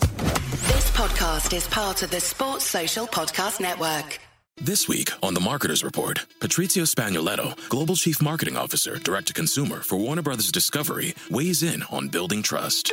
This podcast is part of the Sports Social Podcast Network. This week on The Marketers Report, Patrizio Spagnoletto, Global Chief Marketing Officer, Direct to Consumer for Warner Brothers Discovery, weighs in on building trust.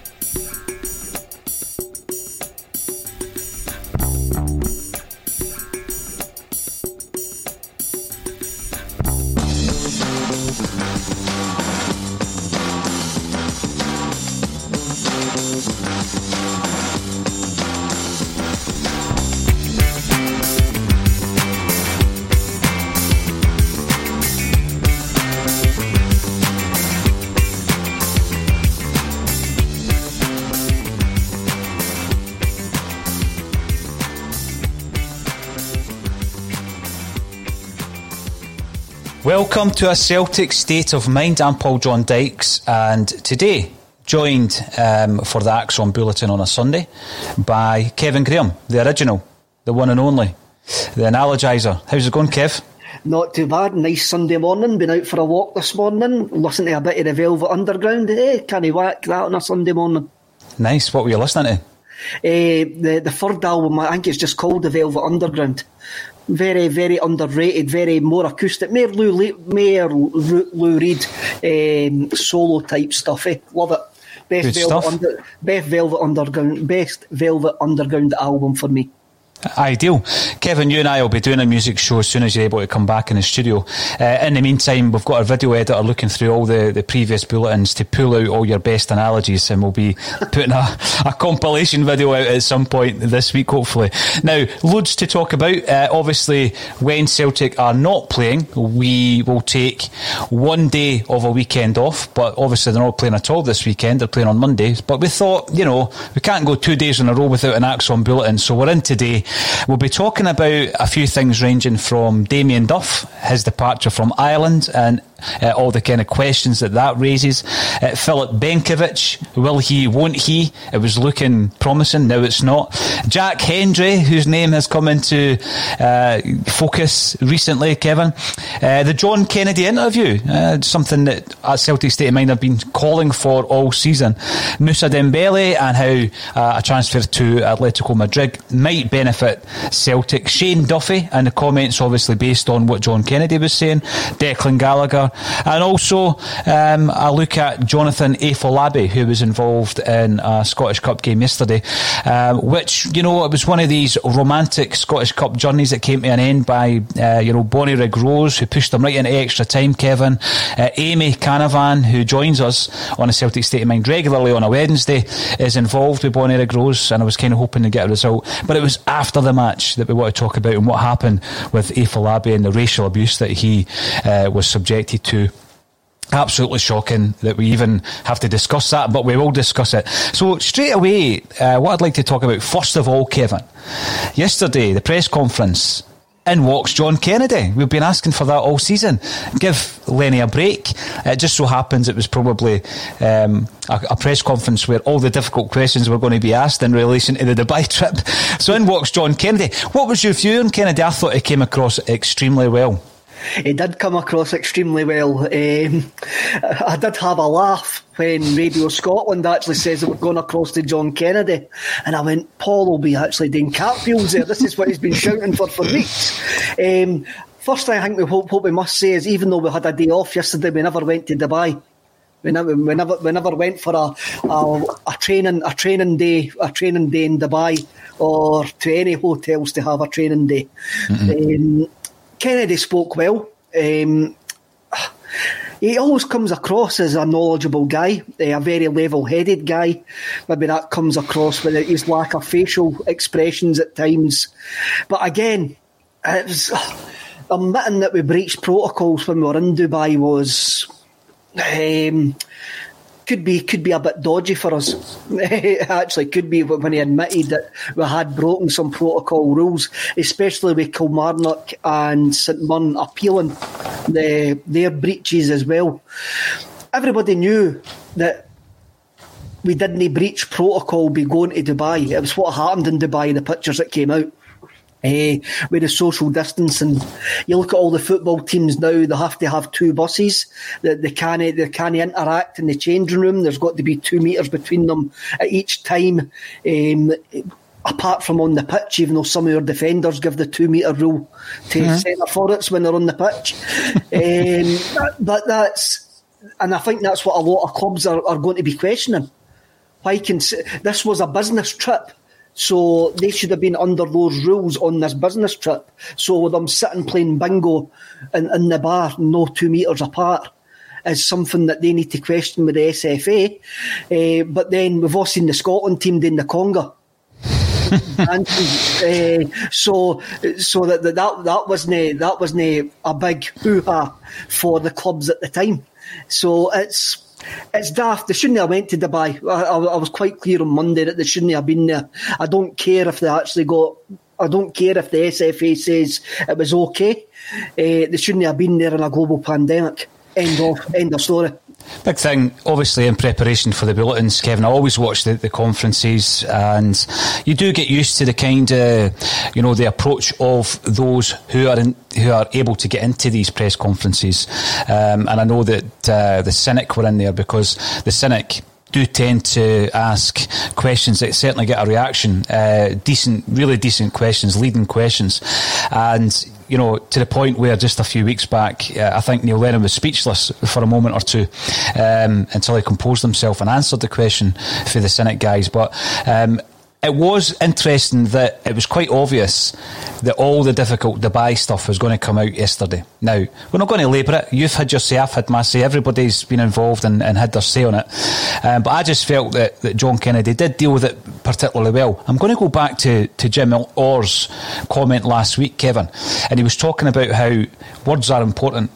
Welcome to a Celtic state of mind. I'm Paul John Dykes, and today joined um, for the ACSOM Bulletin on a Sunday by Kevin Graham, the original, the one and only, the analogizer. How's it going, Kev? Not too bad. Nice Sunday morning. Been out for a walk this morning. Listen to a bit of the Velvet Underground. Eh, can you whack that on a Sunday morning? Nice. What were you listening to? Uh, the the third album, I think it's just called the Velvet Underground very, very underrated, very more acoustic, more Lou, more Lou Reed um, solo type stuff. Eh? Love it. Best Good Velvet, under, best Velvet Underground, best Velvet Underground album for me. Ideal. Kevin, you and I will be doing a music show as soon as you're able to come back in the studio. Uh, in the meantime, we've got a video editor looking through all the, the previous bulletins to pull out all your best analogies, and we'll be putting a, a compilation video out at some point this week, hopefully. Now, loads to talk about. Uh, obviously, when Celtic are not playing, we will take one day of a weekend off, but obviously they're not playing at all this weekend. They're playing on Monday. But we thought, you know, we can't go two days in a row without an ACSOM bulletin, so we're in today. We'll be talking about a few things ranging from Damien Duff, his departure from Ireland, and uh, all the kind of questions that that raises. Uh, Filip Benkovic, will he, won't he? It was looking promising, now it's not. Jack Hendry, whose name has come into uh, focus recently, Kevin. Uh, the John Kennedy interview, uh, something that at Celtic State of Mind have been calling for all season. Moussa Dembele and how uh, a transfer to Atletico Madrid might benefit Celtic. Shane Duffy and the comments obviously based on what John Kennedy was saying. Declan Gallagher and also um, a look at Jonathan Afolabi who was involved in a Scottish Cup game yesterday uh, which you know it was one of these romantic Scottish Cup journeys that came to an end by uh, you know Bonnyrigg Rose who pushed them right into extra time Kevin uh, Amy Canavan who joins us on a Celtic State of Mind regularly on a Wednesday is involved with Bonnyrigg Rose and I was kind of hoping to get a result. But it was after the match that we want to talk about and what happened with Afolabi and the racial abuse that he uh, was subjected 1992 absolutely shocking that we even have to discuss that, but we will discuss it. So, straight away, uh, what I'd like to talk about, first of all, Kevin, yesterday, the press conference. In walks John Kennedy. We've been asking for that all season. Give Lenny a break. It just so happens it was probably um, a, a, press conference where all the difficult questions were going to be asked in relation to the Dubai trip. So in walks John Kennedy. What was your view on Kennedy? I thought he came across extremely well. He did come across extremely well. Um, I did have a laugh when Radio Scotland actually says that we're going across to John Kennedy. And I went, Paul will be actually doing cartwheels there. This is what he's been shouting for for weeks. Um, first thing I think we hope, what we must say is even though we had a day off yesterday, we never went to Dubai. We never, we never, we never went for a, a, a training a training day a training day in Dubai or to any hotels to have a training day. Mm-hmm. Um, Kennedy spoke well. Um, he always comes across as a knowledgeable guy, a very level headed guy. Maybe that comes across with his lack of facial expressions at times. But again, it was, admitting that we breached protocols when we were in Dubai was. Um, could be could be a bit dodgy for us. Actually, could be when he admitted that we had broken some protocol rules, especially with Kilmarnock and St Mirren appealing the, their breaches as well. Everybody knew that we didn't breach protocol by going to Dubai. It was what happened in Dubai, the pictures that came out uh, with the social distancing. You look at all the football teams now; they have to have two buses. They, they can't they can't interact in the changing room. There's got to be two meters between them at each time. Um, apart from on the pitch, even though some of your defenders give the two metre rule to mm-hmm. centre forwards when they're on the pitch. um, but that's, and I think that's what a lot of clubs are, are going to be questioning. Why can this was a business trip? So they should have been under those rules on this business trip. So with them sitting playing bingo in, in the bar, no two metres apart, is something that they need to question with the SFA. Uh, eh, but then we've also seen the Scotland team doing the conga. and, uh, so, so that, that that wasn't that wasn't a big hoo ha for the clubs at the time. So it's it's daft. They shouldn't have went to Dubai. I, I, I, was quite clear on Monday that they shouldn't have been there. I don't care if they actually got. I don't care if the SFA says it was okay. Uh, they shouldn't have been there in a global pandemic. End of end of story. Big thing, obviously, in preparation for the bulletins, Kevin. I always watch the, the conferences, and you do get used to the kind of, you know, the approach of those who are in, who are able to get into these press conferences. Um, and I know that uh, the cynic were in there because the cynic do tend to ask questions that certainly get a reaction. Uh, decent, really decent questions, leading questions, and you know, to the point where just a few weeks back, uh, I think Neil Lennon was speechless for a moment or two um, until he composed himself and answered the question for the Senate guys. But um, it was interesting that it was quite obvious that all the difficult Dubai stuff was going to come out yesterday. Now, we're not going to labour it. You've had your say, I've had my say. Everybody's been involved and, and had their say on it. Um, but I just felt that, that John Kennedy did deal with it particularly well. I'm going to go back to, to Jim Orr's comment last week, Kevin, and he was talking about how words are important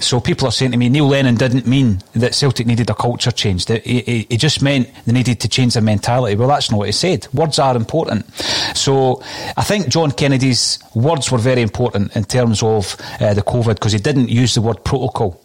so people are saying to me, Neil Lennon didn't mean that Celtic needed a culture change. He, just meant they needed to change their mentality. Well, that's not what he said. Words are important. So I think John Kennedy's words were very important in terms of uh, the COVID because he didn't use the word protocol.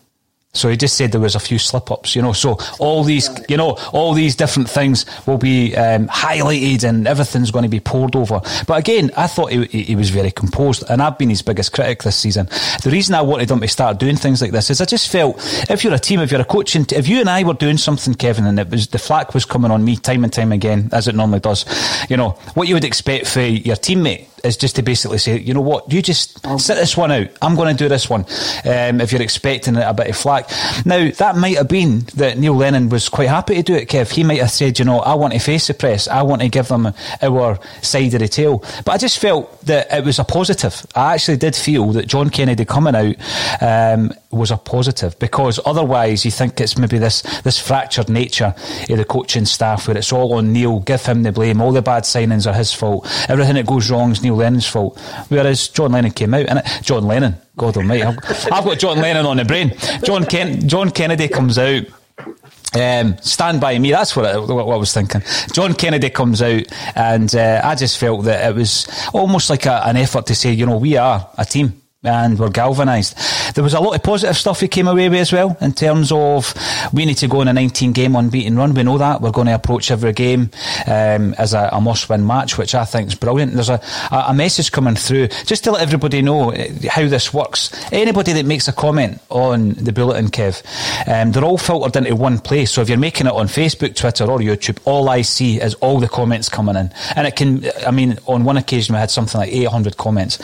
So he just said there was a few slip ups, you know. So all these, you know, all these different things will be um, highlighted and everything's going to be poured over. But again, I thought he, he, was very composed, and I've been his biggest critic this season. The reason I wanted him to start doing things like this is I just felt if you're a team, if you're a coaching, if you and I were doing something, Kevin, and it was the flack was coming on me time and time again, as it normally does, you know, what you would expect for your teammate is just to basically say, you know what, you just sit this one out. I'm going to do this one. Um, if you're expecting a bit of flack. Now, that might have been that Neil Lennon was quite happy to do it, Kev. He might have said, you know, I want to face the press. I want to give them our side of the tale. But I just felt that it was a positive. I actually did feel that John Kennedy coming out um, was a positive because otherwise you think it's maybe this, this fractured nature of the coaching staff where it's all on Neil, give him the blame, all the bad signings are his fault, everything that goes wrong is Neil Lennon's fault. Whereas John Lennon came out, and John Lennon, God almighty. I've, I've got John Lennon on the brain. John, Ken, John Kennedy comes out. Um, stand by me. That's what I, what I, was thinking. John Kennedy comes out, and uh, I just felt that it was almost like a, an effort to say, you know, we are a team and we're galvanised. There was a lot of positive stuff we came away with as well in terms of we need to go on a 19 game unbeaten run. We know that. We're going to approach every game um, as a, a must win match, which I think is brilliant. There's a, a message coming through just to let everybody know uh, how this works. Anybody that makes a comment on the bulletin, Kev, um, they're all filtered into one place. So if you're making it on Facebook, Twitter, or YouTube, all I see is all the comments coming in. And it can, I mean, on one occasion we had something like 800 comments.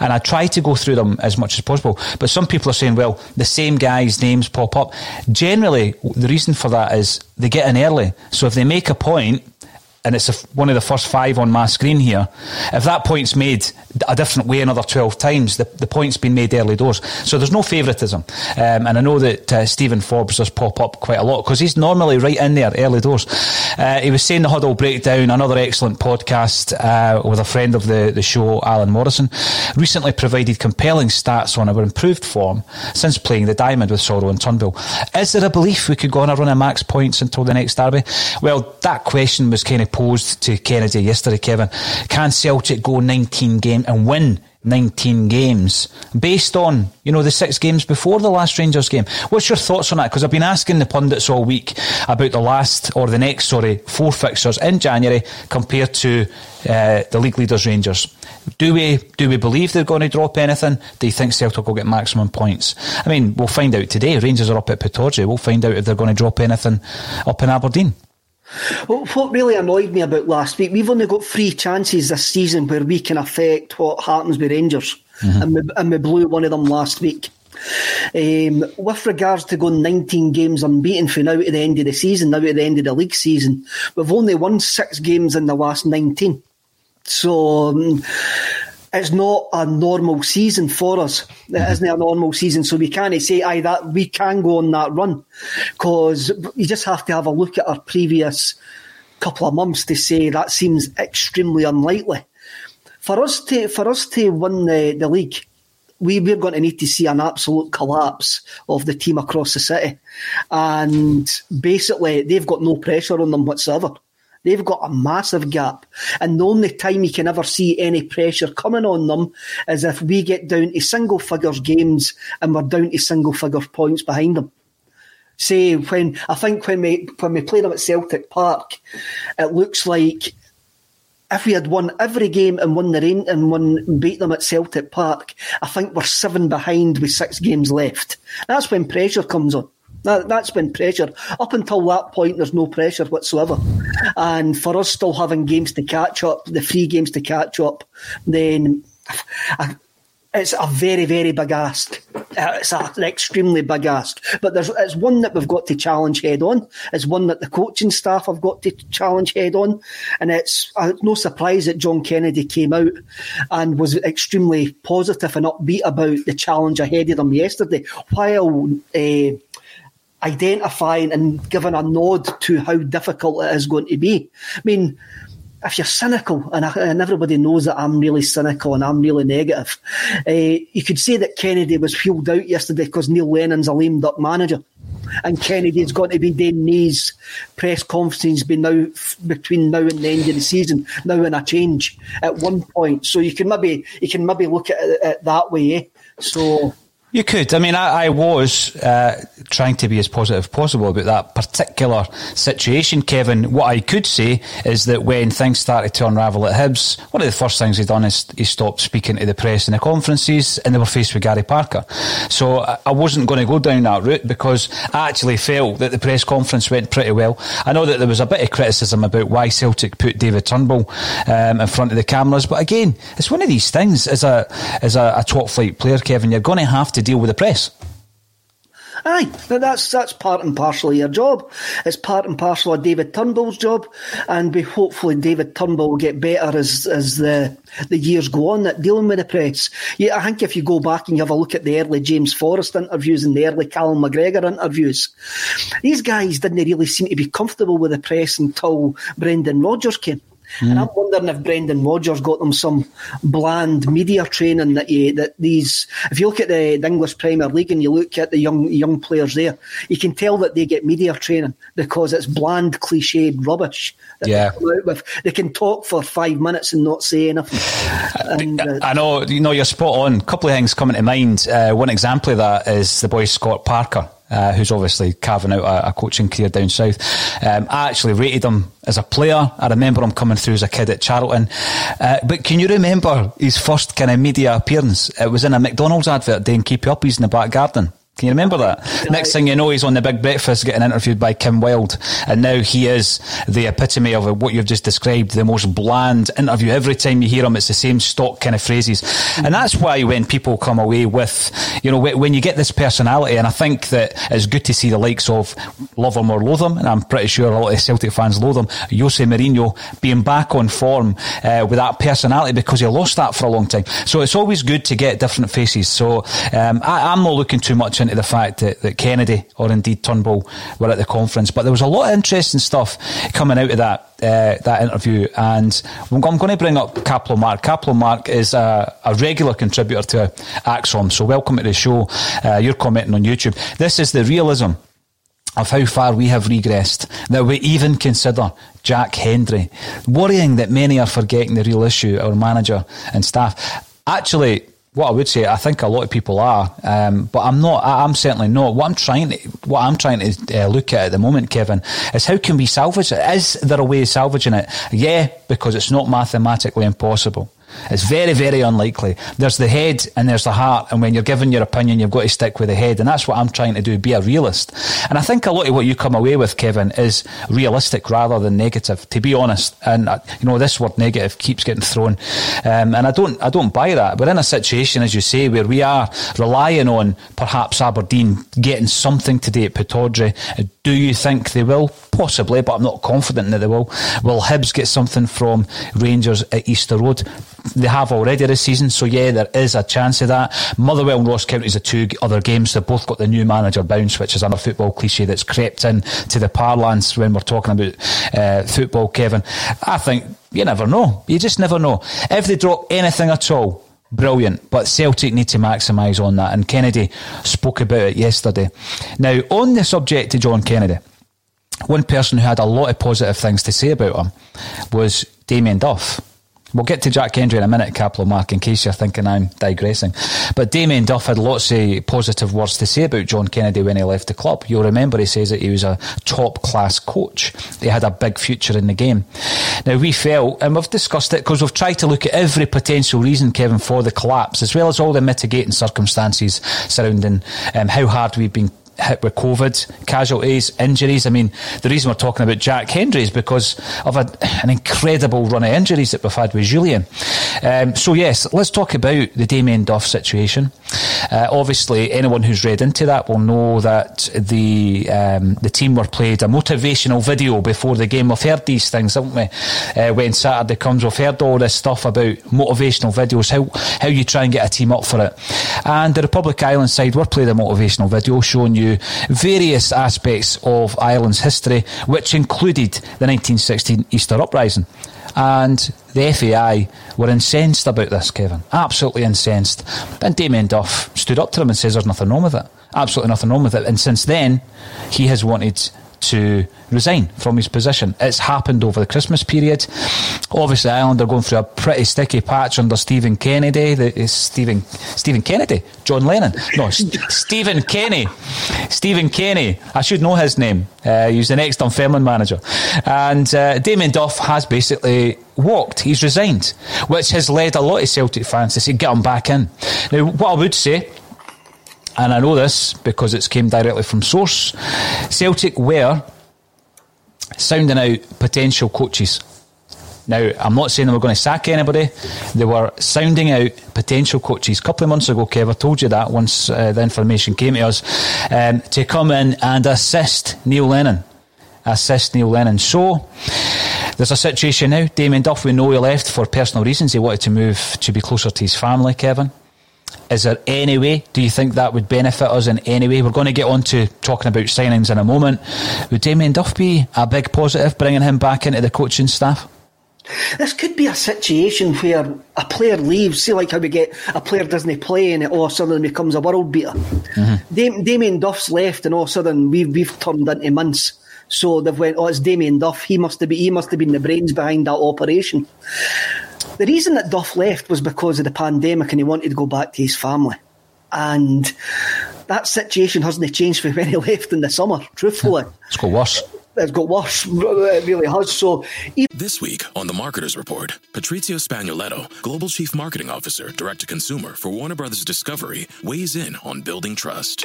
And I try to go through them as much as possible. But some people are saying, well, the same guys' names pop up. Generally, the reason for that is they get in early. So if they make a point, and it's a, one of the first five on my screen here. If that point's made a different way another 12 times, the, the point's been made early doors. So there's no favouritism. Um, and I know that uh, Stephen Forbes does pop up quite a lot because he's normally right in there early doors. Uh, he was saying the huddle breakdown, another excellent podcast uh, with a friend of the, the show, Alan Morrison, recently provided compelling stats on our improved form since playing the Diamond with Soro and Turnbull. Is there a belief we could go on a run of max points until the next derby? Well, that question was kind of posed to Kennedy yesterday, Kevin. Can Celtic go 19 games and win 19 games based on, you know, the six games before the last Rangers game. What's your thoughts on that? Because I've been asking the pundits all week about the last, or the next, sorry, four fixtures in January compared to uh, the league leaders Rangers. Do we do we believe they're going to drop anything? Do you think Celtic will get maximum points? I mean, we'll find out today. Rangers are up at Pittodrie. We'll find out if they're going to drop anything up in Aberdeen. Well, what really annoyed me about last week, we've only got three chances this season where we can affect what happens with Rangers, mm-hmm. and, we, and we blew one of them last week. Um, with regards to going 19 games unbeaten from now to the end of the season, now to the end of the league season, we've only won six games in the last 19. So um, it's not a normal season for us. It mm-hmm. isn't a normal season, so we can't say, "Aye, that we can go on that run," because you just have to have a look at our previous couple of months to say that seems extremely unlikely. For us to for us to win the, the league, we, we're going to need to see an absolute collapse of the team across the city, and basically they've got no pressure on them whatsoever. They've got a massive gap. And the only time you can ever see any pressure coming on them is if we get down to single figures games and we're down to single figure points behind them. Say when I think when we when we played them at Celtic Park, it looks like if we had won every game and won the rain and won beat them at Celtic Park, I think we're seven behind with six games left. That's when pressure comes on. That, that's been pressure. Up until that point, there's no pressure whatsoever. And for us still having games to catch up, the three games to catch up, then it's a very, very big ask. It's an extremely big ask. But there's it's one that we've got to challenge head on. It's one that the coaching staff have got to challenge head on. And it's uh, no surprise that John Kennedy came out and was extremely positive and upbeat about the challenge ahead of them yesterday, while uh, identifying and giving a nod to how difficult it is going to be. I mean, if you're cynical, and, I, and everybody knows that I'm really cynical and I'm really negative, uh, you could say that Kennedy was fueled out yesterday because Neil Lennon's a lame duck manager. And Kennedy's going to be doing these press conferences be now between now and the end of the season, now in a change at one point. So you can maybe you can maybe look at it that way. Eh? So you could. I mean, I, I was uh, trying to be as positive as possible about that particular situation, Kevin. What I could say is that when things started to unravel at Hibs, one of the first things he done is he stopped speaking to the press in the conferences, and they were faced with Garry Parker. So I wasn't going to go down that route because I actually felt that the press conference went pretty well. I know that there was a bit of criticism about why Celtic put David Turnbull um, in front of the cameras, but again, it's one of these things as a as a, a top flight player, Kevin. You're going to have to deal with the press. Aye, that's that's part and parcel of your job. It's part and parcel of David Turnbull's job, and we hopefully David Turnbull will get better as as the the years go on at dealing with the press. Yeah, I think if you go back and you have a look at the early James Forrest interviews and the early Callum McGregor interviews, these guys didn't really seem to be comfortable with the press until Brendan Rodgers came. Mm. And I'm wondering if Brendan Rodgers got them some bland media training that you, that these. If you look at the, the, English Premier League and you look at the young young players there, you can tell that they get media training because it's bland, cliched rubbish. yeah, they, with. they can talk for five minutes and not say anything. And, uh, I know you know you're spot on. A couple of things coming to mind. Uh, one example of that is the boy Scott Parker. Uh, who's obviously carving out a, a coaching career down south. Um, I actually rated him as a player. I remember him coming through as a kid at Charlton. Uh, but can you remember his first kind of media appearance? It was in a McDonald's advert doing Keep Up, he's in the back garden. Can you remember that? Next thing you know, he's on the Big Breakfast getting interviewed by Kim Wilde, and now he is the epitome of what you've just described, the most bland interview. Every time you hear him, it's the same stock kind of phrases, and that's why when people come away with, you know, when you get this personality, and I think that it's good to see the likes of love him or loathe him, and I'm pretty sure a lot of Celtic fans loathe him. Jose Mourinho being back on form uh, with that personality because he lost that for a long time. So it's always good to get different faces. So um, I, I'm not looking too much into the fact that, that Kennedy or indeed Turnbull were at the conference. But there was a lot of interesting stuff coming out of that uh, that interview. And I'm going to bring up Kaplo Mark. Kaplo Mark is a, a, regular contributor to ACSOM. So welcome to the show. Uh, you're commenting on YouTube. This is the realism of how far we have regressed, that we even consider Jack Hendry. Worrying that many are forgetting the real issue, our manager and staff. Actually, what I would say, I think a lot of people are, um, but I'm not. I, am certainly not. What I'm trying to, what I'm trying to uh, look at at the moment, Kevin, is how can we salvage it? Is there a way of salvaging it? Yeah, because it's not mathematically impossible. It's very, very unlikely. There's the head and there's the heart, and when you're giving your opinion, you've got to stick with the head, and that's what I'm trying to do, be a realist. And I think a lot of what you come away with, Kevin, is realistic rather than negative, to be honest. And, uh, you know, this word negative keeps getting thrown. Um, and I don't, I don't buy that. We're in a situation, as you say, where we are relying on perhaps Aberdeen getting something today at Pittodrie. Do you think they will? Possibly, but I'm not confident that they will. Will Hibs get something from Rangers at Easter Road? They have already this season, so yeah, there is a chance of that. Motherwell and Ross County are two other games. They've both got the new manager bounce, which is another football cliche that's crept in to the parlance when we're talking about uh, football, Kevin. I think you never know. You just never know. If they drop anything at all, brilliant. But Celtic need to maximise on that, and Kennedy spoke about it yesterday. Now, on the subject of John Kennedy, one person who had a lot of positive things to say about him was Damien Duff. We'll get to Jack Hendry in a minute, Kaplo Mark, in case you're thinking I'm digressing. But Damien Duff had lots of positive words to say about John Kennedy when he left the club. You'll remember he says that he was a top class coach. He had a big future in the game. Now, we felt, and we've discussed it because we've tried to look at every potential reason, Kevin, for the collapse, as well as all the mitigating circumstances surrounding um, how hard we've been hit with COVID, casualties, injuries. I mean, the reason we're talking about Jack Hendry is because of a, an incredible run of injuries that we've had with Jullien. Um, so, yes, let's talk about the Damien Duff situation. Uh, obviously, anyone who's read into that will know that the um, the team were played a motivational video before the game. We've heard these things, haven't we? Uh, when Saturday comes, we've heard all this stuff about motivational videos, how, how you try and get a team up for it. And the Republic Island side were played a motivational video showing you various aspects of Ireland's history, which included the 1916 Easter Uprising. And the FAI were incensed about this, Kevin. Absolutely incensed. And Damien Duff stood up to them and says there's nothing wrong with it. Absolutely nothing wrong with it. And since then, he has wanted to resign from his position. It's happened over the Christmas period. Obviously, Ireland are going through a pretty sticky patch under Stephen Kennedy. The, Stephen Stephen Kennedy, John Lennon. No, Stephen Kenny. Stephen Kenny. I should know his name. Uh, he's the next Dunfermline manager. And uh, Damien Duff has basically walked. He's resigned, which has led a lot of Celtic fans to say, get him back in. Now, what I would say and I know this because it's came directly from source. Celtic were sounding out potential coaches. Now, I'm not saying they were going to sack anybody. They were sounding out potential coaches. A couple of months ago, Kev, I told you that once uh, the information came to us, um, to come in and assist Neil Lennon. Assist Neil Lennon. So, there's a situation now. Damien Duff, we know he left for personal reasons. He wanted to move to be closer to his family, Kevin. Is there any way, do you think that would benefit us in any way? We're going to get on to talking about signings in a moment. Would Damien Duff be a big positive, bringing him back into the coaching staff? This could be a situation where a player leaves. See, like how we get a player doesn't play and it all of a sudden becomes a world beater. Mm-hmm. Dam- Damien Duff's left, and all of a sudden we've we've turned into months. So they've went, oh, it's Damien Duff. He must have been he must have been the brains behind that operation. The reason that Duff left was because of the pandemic, and he wanted to go back to his family. And that situation hasn't changed for when he left in the summer. Truthfully, it's got worse it's got worse. It really has. So this week on the Marketers Report, Patrizio Spagnoletto, Global Chief Marketing Officer, Direct to Consumer for Warner Brothers Discovery, weighs in on building trust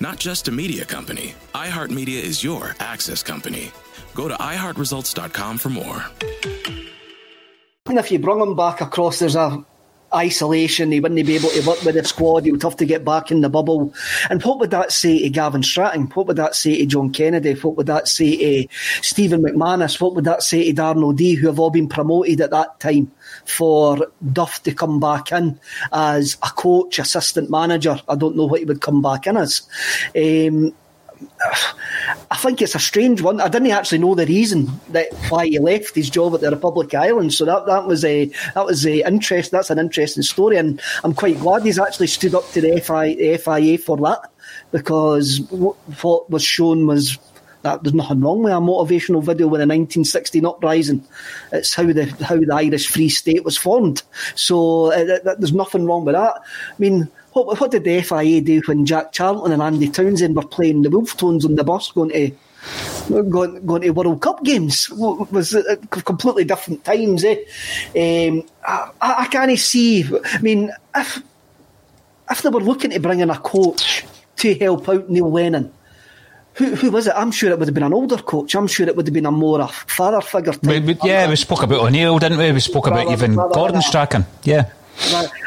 Not just a media company, iHeartMedia is your access company. Go to iHeartResults.com for more. And if you bring him back across, there's a isolation. He wouldn't be able to work with the squad. He would have to get back in the bubble. And what would that say to Gavin Strachan? What would that say to John Kennedy? What would that say to Stephen McManus? What would that say to Darren O'Dea, who have all been promoted at that time? For Duff to come back in as a coach, assistant manager. I don't know what he would come back in as. Um, I think it's a strange one. I didn't actually know the reason that why he left his job at the Republic Islands. So that, that was a that was a interest. That's an interesting story, and I'm quite glad he's actually stood up to the, FI, FIA for that because what was shown was that there's nothing wrong with a motivational video with a 1916 uprising. It's how the how the Irish Free State was formed. So uh, there's nothing wrong with that. I mean, what, what did the FIA do when Jack Charlton and Andy Townsend were playing the Wolfe Tones on the bus going to going, going to World Cup games? It was completely different times, eh? Um, I, I can't see. I mean, if if they were looking to bring in a coach to help out Neil Lennon, who, who was it? I'm sure it would have been an older coach. I'm sure it would have been a more a father figure. We, we, yeah, we spoke about O'Neill, didn't we? We spoke about even Gordon Strachan. Yeah.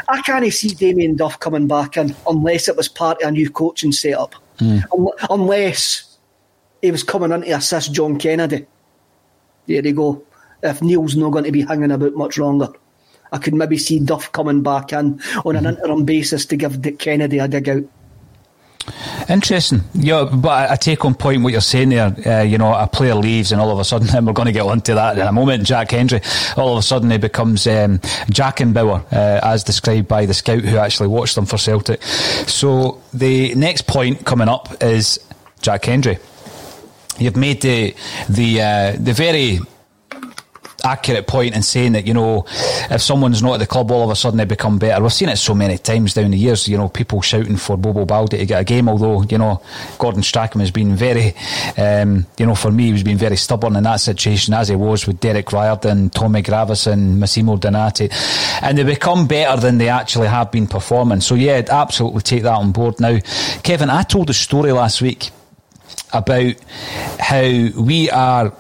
I can't see Damien Duff coming back in unless it was part of a new coaching setup. Mm. Um, unless he was coming in to assist John Kennedy. There you go. If Neil's not going to be hanging about much longer, I could maybe see Duff coming back in on an mm. interim basis to give Dick Kennedy a dig out. Interesting. Yeah, but I take on point what you're saying there. Uh, you know, a player leaves and all of a sudden, and we're going to get onto that in a moment, Jack Hendry, all of a sudden he becomes um, Jack and Bauer, uh, as described by the scout who actually watched them for Celtic. So the next point coming up is Jack Hendry. You've made the the uh, the very accurate point in saying that, you know, if someone's not at the club, all of a sudden they become better. We've seen it so many times down the years, you know, people shouting for Bobo Baldé to get a game, although, you know, Gordon Strachan has been very, um, you know, for me, he's been very stubborn in that situation, as he was with Derek Riordan, Tommy Gravesen, Massimo Donati. And they become better than they actually have been performing. So, yeah, I'd absolutely take that on board. Now, Kevin, I told a story last week about how we are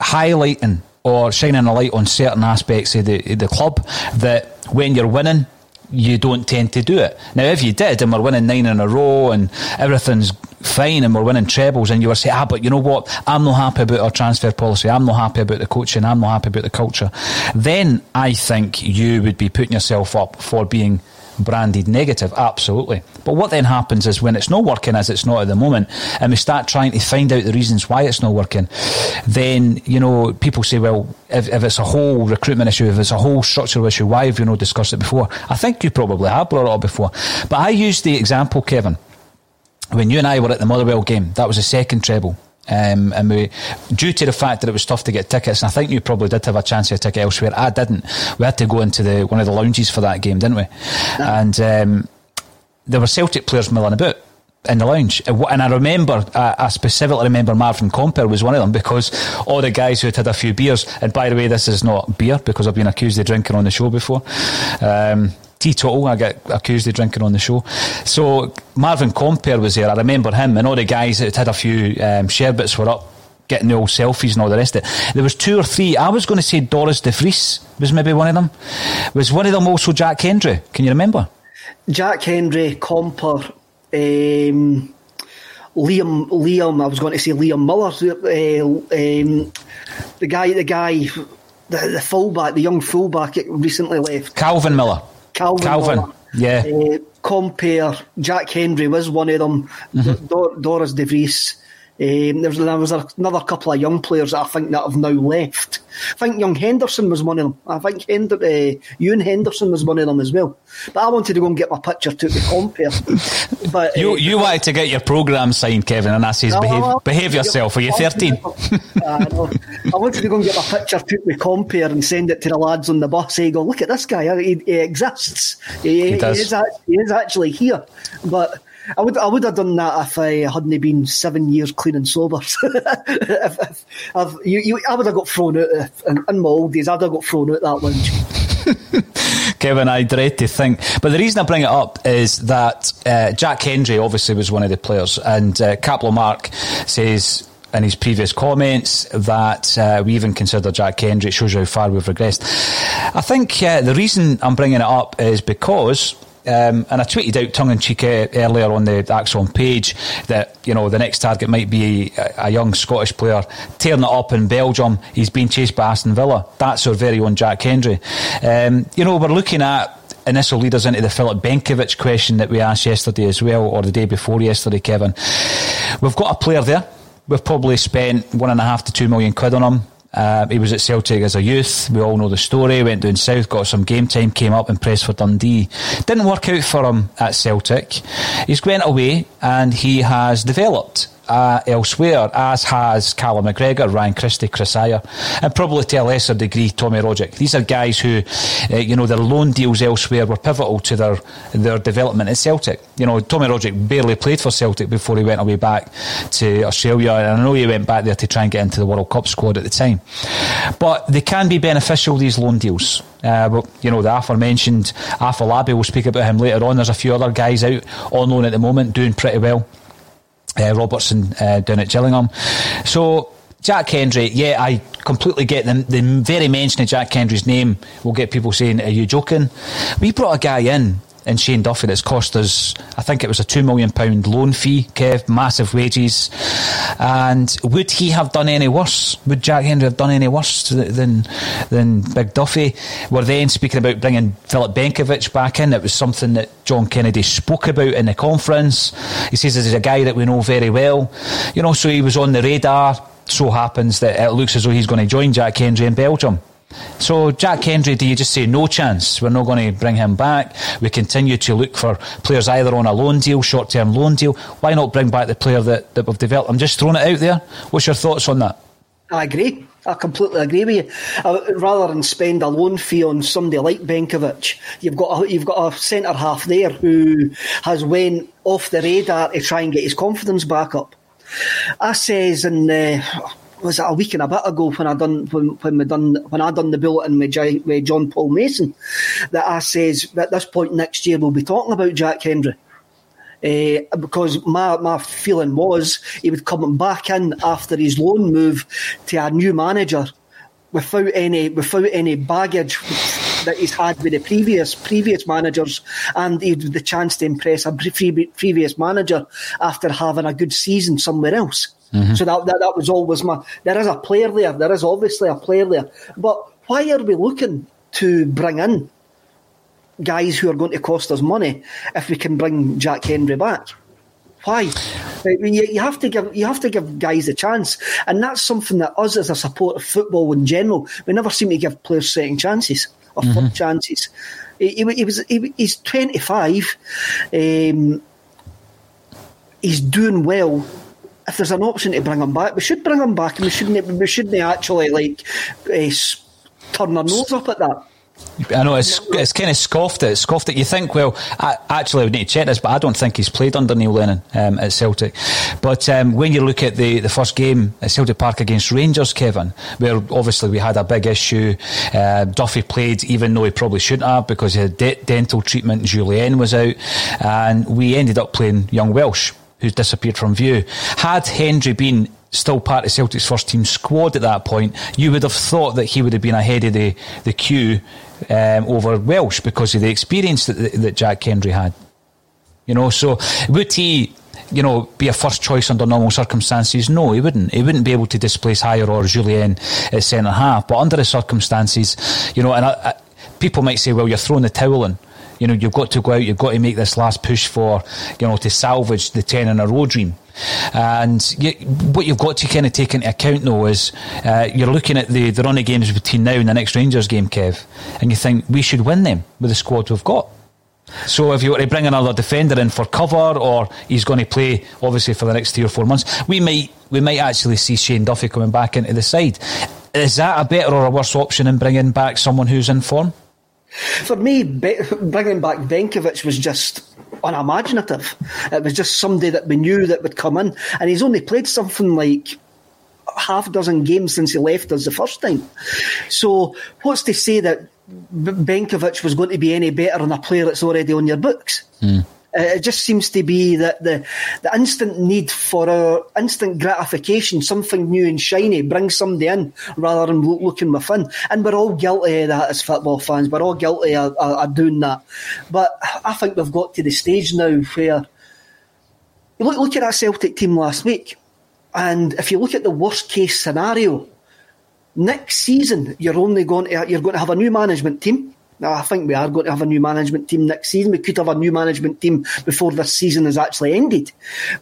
highlighting or shining a light on certain aspects of the, the club that when you're winning, you don't tend to do it. Now, if you did and we're winning nine in a row and everything's fine and we're winning trebles and you were saying, ah, but you know what? I'm not happy about our transfer policy. I'm not happy about the coaching. I'm not happy about the culture. Then I think you would be putting yourself up for being branded negative, absolutely. But what then happens is when it's not working as it's not at the moment, and we start trying to find out the reasons why it's not working, then, you know, people say, well, if, if it's a whole recruitment issue, if it's a whole structural issue, why have you not discussed it before? I think you probably have brought it up before. But I use the example, Kevin, when you and I were at the Motherwell game, that was the second treble. Um, and we, due to the fact that it was tough to get tickets, and I think you probably did have a chance of a ticket elsewhere. I didn't. We had to go into the one of the lounges for that game, didn't we? And um, there were Celtic players milling about in the lounge. And I remember, I specifically remember Marvin Compper was one of them because all the guys who had had a few beers, and by the way, this is not beer because I've been accused of drinking on the show before. Um, teetotal. I get accused of drinking on the show. So Marvin Compper was there. I remember him and all the guys that had a few um, sherbets were up getting the old selfies and all the rest of it. There was two or three. I was going to say Dorus De Vries was maybe one of them. Was one of them also Jack Hendry? Can you remember? Jack Hendry, Compper, um, Liam, Liam. I was going to say Liam Miller. Uh, um, the guy, the guy, the, the fullback, the young fullback recently left. Calvin Miller. Calvin, Calvin yeah. Uh, Compper Jack Hendry was one of them. Mm-hmm. Dor- Dorus De Vries. Um, there, was, there was another couple of young players that I think that have now left. I think young Henderson was one of them. I think Hender, uh, Ewan Henderson was one of them as well. But I wanted to go and get my picture to the Compper. But you uh, you wanted to get your programme signed, Kevin, and I says no, behave, no, behave yourself. Are you thirteen? no. I wanted to go and get my picture to the Compper and send it to the lads on the bus. They go, look at this guy. He, he exists. He, he, he, is, he is actually here. But I would I would have done that if I hadn't been seven years clean and sober. if, if, if you, you, I would have got thrown out if, in, in my old days. I'd have got thrown out that lunch. Kevin, I dread to think. But the reason I bring it up is that uh, Jack Hendry obviously was one of the players, and uh, Caplo Mark says in his previous comments that uh, we even consider Jack Hendry. It shows you how far we've regressed. I think uh, the reason I'm bringing it up is because um, and I tweeted out tongue in cheek uh, earlier on the ACSOM page that you know the next target might be a, a, young Scottish player tearing it up in Belgium. He's being chased by Aston Villa. That's our very own Jack Hendry. Um, you know, we're looking at and this will lead us into the Filip Benkovic question that we asked yesterday as well, or the day before yesterday, Kevin. We've got a player there. We've probably spent one and a half to two million quid on him. Uh, he was at Celtic as a youth. We all know the story. Went down south, got some game time, came up and pressed for Dundee. Didn't work out for him at Celtic. He's went away and he has developed uh, elsewhere, as has Callum McGregor, Ryan Christie, Kris Ajer, and probably to a lesser degree Tommy Rogic. These are guys who, uh, you know, their loan deals elsewhere were pivotal to their their development at Celtic. You know, Tommy Rogic barely played for Celtic before he went away back to Australia, and I know he went back there to try and get into the World Cup squad at the time. But they can be beneficial, these loan deals. Uh, but, you know, the aforementioned Afolabi, we'll speak about him later on. There's a few other guys out on loan at the moment doing pretty well uh, Robertson uh, down at Gillingham. So Jack Hendry, yeah, I completely get them. The very mention of Jack Hendry's name will get people saying, "Are you joking?" We brought a guy in in Shane Duffy that's cost us, I think it was a £2 million loan fee, Kev, massive wages. And would he have done any worse? Would Jack Hendry have done any worse than, than Big Duffy? We're then speaking about bringing Filip Benkovic back in. It was something that John Kennedy spoke about in the conference. He says this is a guy that we know very well. You know, so he was on the radar. So happens that it looks as though he's going to join Jack Hendry in Belgium. So, Jack Hendry, do you just say no chance? We're not going to bring him back. We continue to look for players either on a loan deal, short term loan deal. Why not bring back the player that, that we've developed? I'm just throwing it out there. What's your thoughts on that? I agree. I completely agree with you. Uh, rather than spend a loan fee on somebody like Benkovic, you've got a, you've got a centre half there who has went off the radar to try and get his confidence back up. I says in uh, was it a week and a bit ago when I done when, when we done when I done the bulletin with, J, with John Paul Mason that I says at this point next year we'll be talking about Jack Hendry. Uh, because my, my feeling was he would come back in after his loan move to a new manager without any without any baggage that he's had with the previous previous managers, and he had the chance to impress a previous manager after having a good season somewhere else. Mm-hmm. So that, that, that was always my. There is a player there. There is obviously a player there. But why are we looking to bring in guys who are going to cost us money if we can bring Jack Hendry back. Why? You, have to give you have to give guys a chance, and that's something that us as a support of football in general, we never seem to give players second chances or mm-hmm. third chances. He, he, he was he, he's twenty five. Um, he's doing well if there's an option to bring him back, we should bring him back, and we shouldn't we shouldn't actually like uh, turn our nose up at that. I know it's it's kind of scoffed at. Scoffed at. You think, well, I, actually, would need to check this, but I don't think he's played under Neil Lennon um, at Celtic. But um, when you look at the, the first game at Celtic Park against Rangers, Kevin, where obviously we had a big issue, uh, Duffy played even though he probably shouldn't have because he had de- dental treatment. Jullien was out, and we ended up playing young Welsh who's disappeared from view. Had Hendry been still part of Celtic's first team squad at that point, you would have thought that he would have been ahead of the, the queue um, over Welsh because of the experience that, that Jack Hendry had. You know, so would he you know, be a first choice under normal circumstances? No, he wouldn't. He wouldn't be able to displace Ajer or Jullien at centre half. But under the circumstances, you know, and I, I, people might say, well, you're throwing the towel in. You know, you've got to go out, you've got to make this last push for, you know, to salvage the 10 in a row dream. And you, what you've got to kind of take into account, though, is uh, you're looking at the, the run of games between now and the next Rangers game, Kev, and you think we should win them with the squad we've got. So if you were to bring another defender in for cover, or he's going to play obviously for the next three or four months, we might we might actually see Shane Duffy coming back into the side. Is that a better or a worse option than bringing back someone who's in form? For me, bringing back Benkovic was just unimaginative. It was just somebody that we knew that would come in, and he's only played something like half a dozen games since he left us the first time. So, what's to say that Benkovic was going to be any better than a player that's already on your books? Mm. Uh, it just seems to be that the the instant need for a instant gratification, something new and shiny, brings somebody in rather than looking within. And we're all guilty of that as football fans. We're all guilty of, of, of doing that. But I think we've got to the stage now where you look, look at that Celtic team last week, and if you look at the worst case scenario, next season you're only going to you're going to have a new management team now, I think we are going to have a new management team next season. We could have a new management team before this season has actually ended.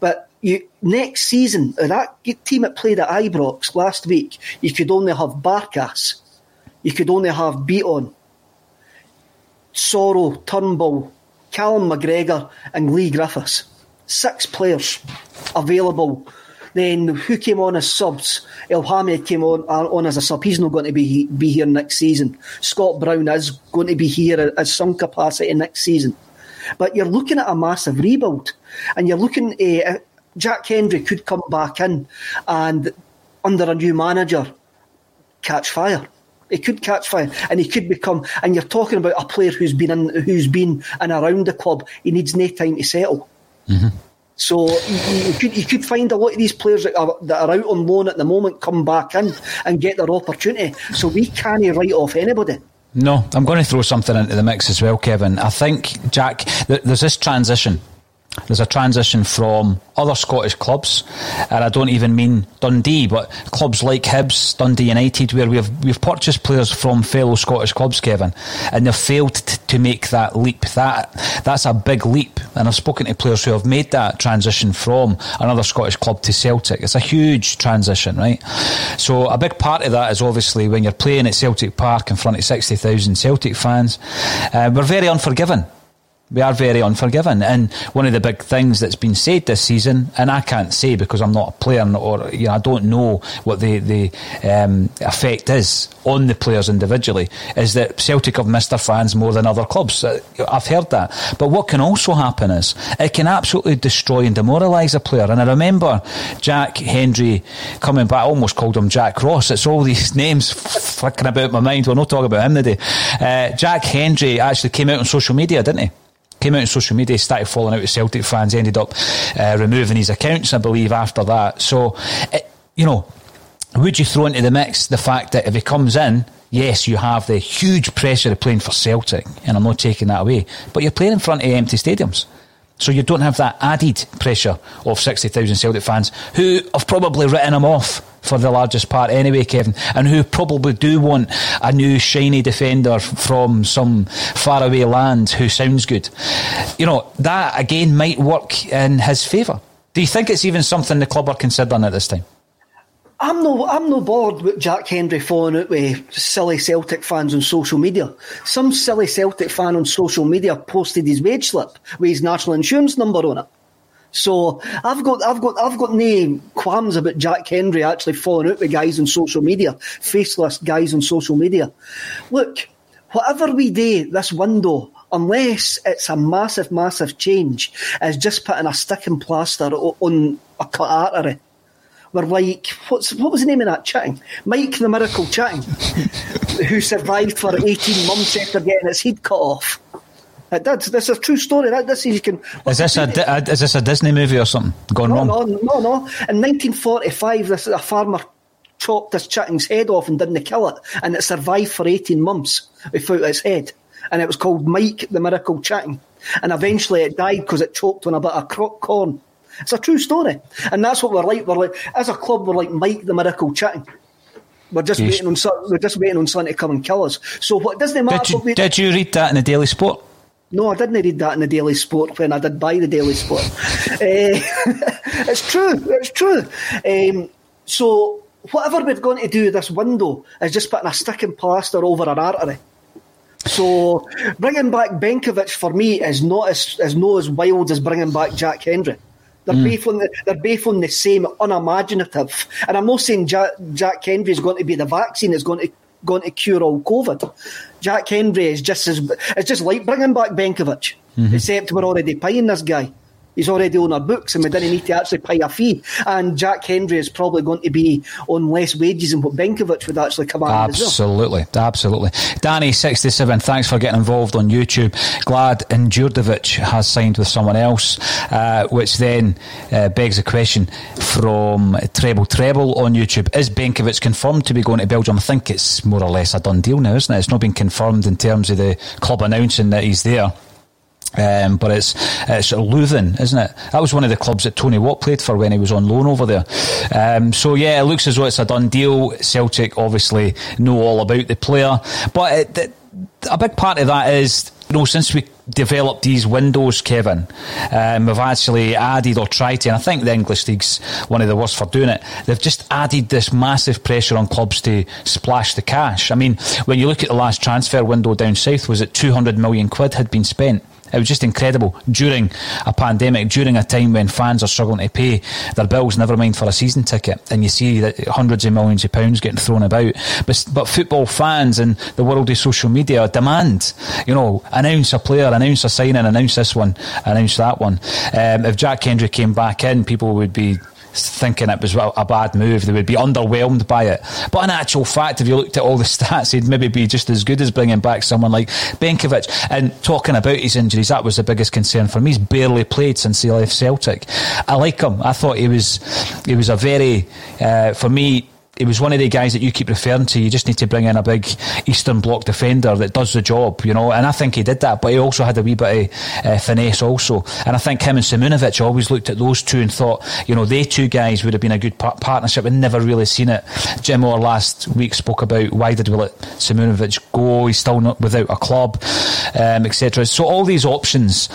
But you, next season, uh, that team that played at Ibrox last week, you could only have Barkas, you could only have Beaton, Soro, Turnbull, Callum McGregor, and Leigh Griffiths. Six players available then who came on as subs? Elhamed came on uh, on as a sub. He's not going to be be here next season. Scott Brown is going to be here as some capacity next season. But you're looking at a massive rebuild, and you're looking. Uh, Jack Hendry could come back in, and under a new manager, catch fire. He could catch fire, and he could become. And you're talking about a player who's been in, who's been in around the club. He needs no time to settle. Mm-hmm. So you, you, could you could find a lot of these players that are, that are out on loan at the moment come back in and get their opportunity. So we can't write off anybody. No, I'm going to throw something into the mix as well, Kevin. I think Jack, there's this transition there's a transition from other Scottish clubs, and I don't even mean Dundee, but clubs like Hibs, Dundee United, where we've we've purchased players from fellow Scottish clubs, Kevin, and they've failed t- to make that leap. That that's a big leap, and I've spoken to players who have made that transition from another Scottish club to Celtic. It's a huge transition, right? So a big part of that is obviously when you're playing at Celtic Park in front of sixty thousand Celtic fans, uh, we're very unforgiving we are very unforgiving. And one of the big things that's been said this season, and I can't say because I'm not a player or you know I don't know what the the um, effect is on the players individually, is that Celtic have missed their fans more than other clubs. Uh, I've heard that. But what can also happen is it can absolutely destroy and demoralise a player. And I remember Jack Hendry coming back. I almost called him Jack Ross. It's all these names flicking about my mind. We're not talking about him today. Uh, Jack Hendry actually came out on social media, didn't he? Came out on social media, started falling out with Celtic fans, ended up uh, removing his accounts, I believe, after that. So, it, you know, would you throw into the mix the fact that if he comes in, yes, you have the huge pressure of playing for Celtic, and I'm not taking that away, but you're playing in front of empty stadiums. So you don't have that added pressure of 60,000 Celtic fans who have probably written him off for the largest part anyway, Kevin, and who probably do want a new shiny defender from some faraway land who sounds good. You know, that again might work in his favour. Do you think it's even something the club are considering at this time? I'm no, I'm no bored with Jack Hendry falling out with silly Celtic fans on social media. Some silly Celtic fan on social media posted his wage slip with his national insurance number on it. So I've got, I've got, I've got no qualms about Jack Hendry actually falling out with guys on social media, faceless guys on social media. Look, whatever we do this window, unless it's a massive, massive change, is just putting a stick and plaster on a cut artery were like, what's, what was the name of that chatting? Mike the Miracle Chatting, who survived for 18 months after getting his head cut off. Uh, that's this is a true story. That this is you can. Is this a, uh, is this a Disney movie or something gone no, wrong? No, no, no. In 1945, this a farmer chopped this chitting's head off and didn't kill it, and it survived for 18 months without its head, and it was called Mike the Miracle Chatting, and eventually it died because it choked on a bit of corn. It's a true story, and that's what we're like. We're like as a club, we're like Mike the Miracle Chatting. We're just yes. waiting on we're just waiting on someone to come and kill us. So what doesn't matter. Did you, we, did you read that in the Daily Sport? No, I didn't read that in the Daily Sport when I did buy the Daily Sport. uh, it's true. It's true. Um, so whatever we're going to do this window is just putting a stick and plaster over an artery. So bringing back Benkovic for me is not as is not as wild as bringing back Jack Hendry. They're, mm. both on the, they're both on the same unimaginative. And I'm not saying Jack, Jack Hendry is going to be the vaccine is going to going to cure all COVID. Jack Hendry is just as it's just like bringing back Benkovic, mm-hmm. except we're already paying this guy. He's already on our books and we didn't need to actually pay a fee. And Jack Hendry is probably going to be on less wages than what Benkovic would actually come out Absolutely, well. absolutely. Danny67, thanks for getting involved on YouTube. Glad Ndurdovic has signed with someone else, uh, which then uh, begs a question from Treble Treble on YouTube. Is Benkovic confirmed to be going to Belgium? I think it's more or less a done deal now, isn't it? It's not been confirmed in terms of the club announcing that he's there. Um, but it's it's Leuven, isn't it? That was one of the clubs that Tony Watt played for when he was on loan over there. Um, so yeah, it looks as though it's a done deal. Celtic obviously know all about the player, but it, it, a big part of that is you know since we developed these windows, Kevin, um, we've actually added or tried to, and I think the English league's one of the worst for doing it. They've just added this massive pressure on clubs to splash the cash. I mean, when you look at the last transfer window down south, was it 200 million quid had been spent? It was just incredible during a pandemic, during a time when fans are struggling to pay their bills, never mind for a season ticket, and you see that hundreds of millions of pounds getting thrown about. But, but football fans and the world of social media demand, you know, announce a player, announce a signing, announce this one, announce that one. Um, if Jack Hendry came back in, people would be thinking it was a bad move. They would be underwhelmed by it. But in actual fact, if you looked at all the stats, he'd maybe be just as good as bringing back someone like Benkovic. And talking about his injuries, that was the biggest concern for me. He's barely played since he left Celtic. I like him. I thought he was he was a very, uh, for me, he was one of the guys that you keep referring to. You just need to bring in a big Eastern Bloc defender that does the job, you know. And I think he did that, but he also had a wee bit of uh, finesse also. And I think him and Simunovic always looked at those two and thought, you know, they two guys would have been a good par- partnership. and never really seen it. Jim Orr last week spoke about why did we let Simunovic go? He's still not without a club, um, etc. So all these options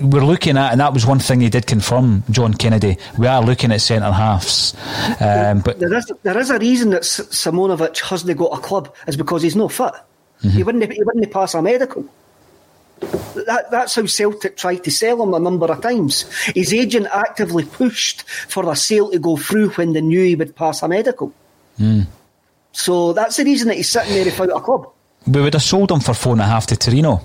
we're looking at, and that was one thing he did confirm, John Kennedy. We are looking at centre halves, um, but there is there is a reason that Simunovic hasn't got a club is because he's no fit. Mm-hmm. He wouldn't he wouldn't pass a medical. That, that's how Celtic tried to sell him a number of times. His agent actively pushed for the sale to go through when they knew he would pass a medical. Mm. So that's the reason that he's sitting there without a club. We would have sold him for four and a half to Torino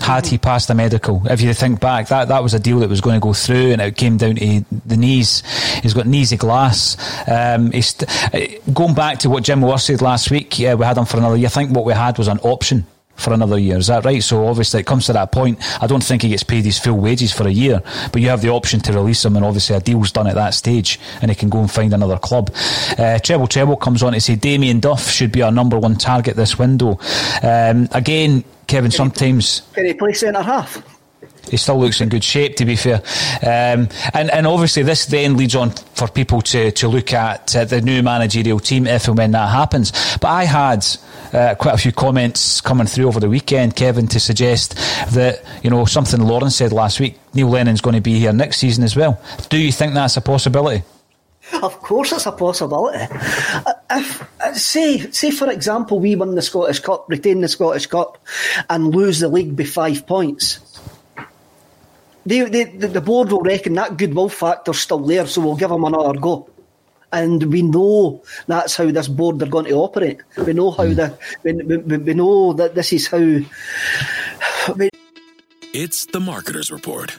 had he passed the medical. If you think back, that, that was a deal that was going to go through and it came down to the knees. He's got knees of glass. Um, uh, going back to what Jim Moore said last week, yeah, we had him for another year. I think what we had was an option for another year. Is that right? So obviously it comes to that point. I don't think he gets paid his full wages for a year, but you have the option to release him, and obviously a deal's done at that stage, and he can go and find another club. Uh, Treble Treble comes on to say Damien Duff should be our number one target this window. Um, again, Kevin, can sometimes he, can he play centre half? he still looks in good shape, to be fair. Um, and, and obviously, this then leads on for people to, to look at uh, the new managerial team if and when that happens. But I had uh, quite a few comments coming through over the weekend, Kevin, to suggest that, you know, something Lauren said last week Neil Lennon's going to be here next season as well. Do you think that's a possibility? Of course, it's a possibility. Uh, if uh, say, say for example, we win the Scottish Cup, retain the Scottish Cup, and lose the league by five points. They, they, the board will reckon that goodwill factor's still there, so we'll give them another go. And we know that's how this board are going to operate. We know how the we, we, we know that this is how. We, it's the Marketers Report.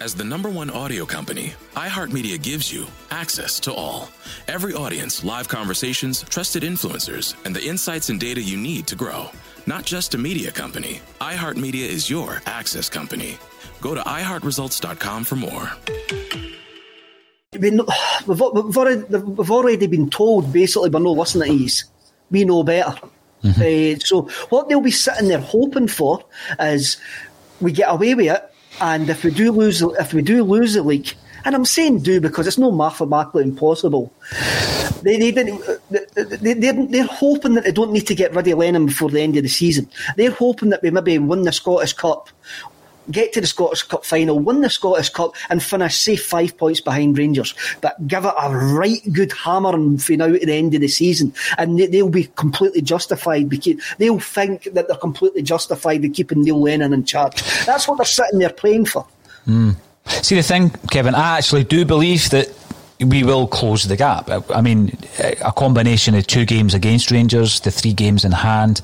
As the number one audio company, iHeartMedia gives you access to all. Every audience, live conversations, trusted influencers, and the insights and data you need to grow. Not just a media company, iHeartMedia is your access company. Go to iHeartResults.com for more. We know, we've, we've, already, we've already been told basically we're not listening to these. We know better. Mm-hmm. Uh, so what they'll be sitting there hoping for is we get away with it and if we do lose, if we do lose the league, and I'm saying do because it's not mathematically impossible. They, they didn't. They, they're, they're hoping that they don't need to get rid of Lennon before the end of the season. They're hoping that we maybe win the Scottish Cup get to the Scottish Cup final, win the Scottish Cup, and finish, say, five points behind Rangers. But give it a right good hammering for now at the end of the season, and they, will be completely justified because they'll think that they're completely justified in keeping Neil Lennon in charge. That's what they're sitting there playing for. Mm. See the thing, Kevin, I actually do believe that we will close the gap. I mean, a combination of two games against Rangers, the three games in hand,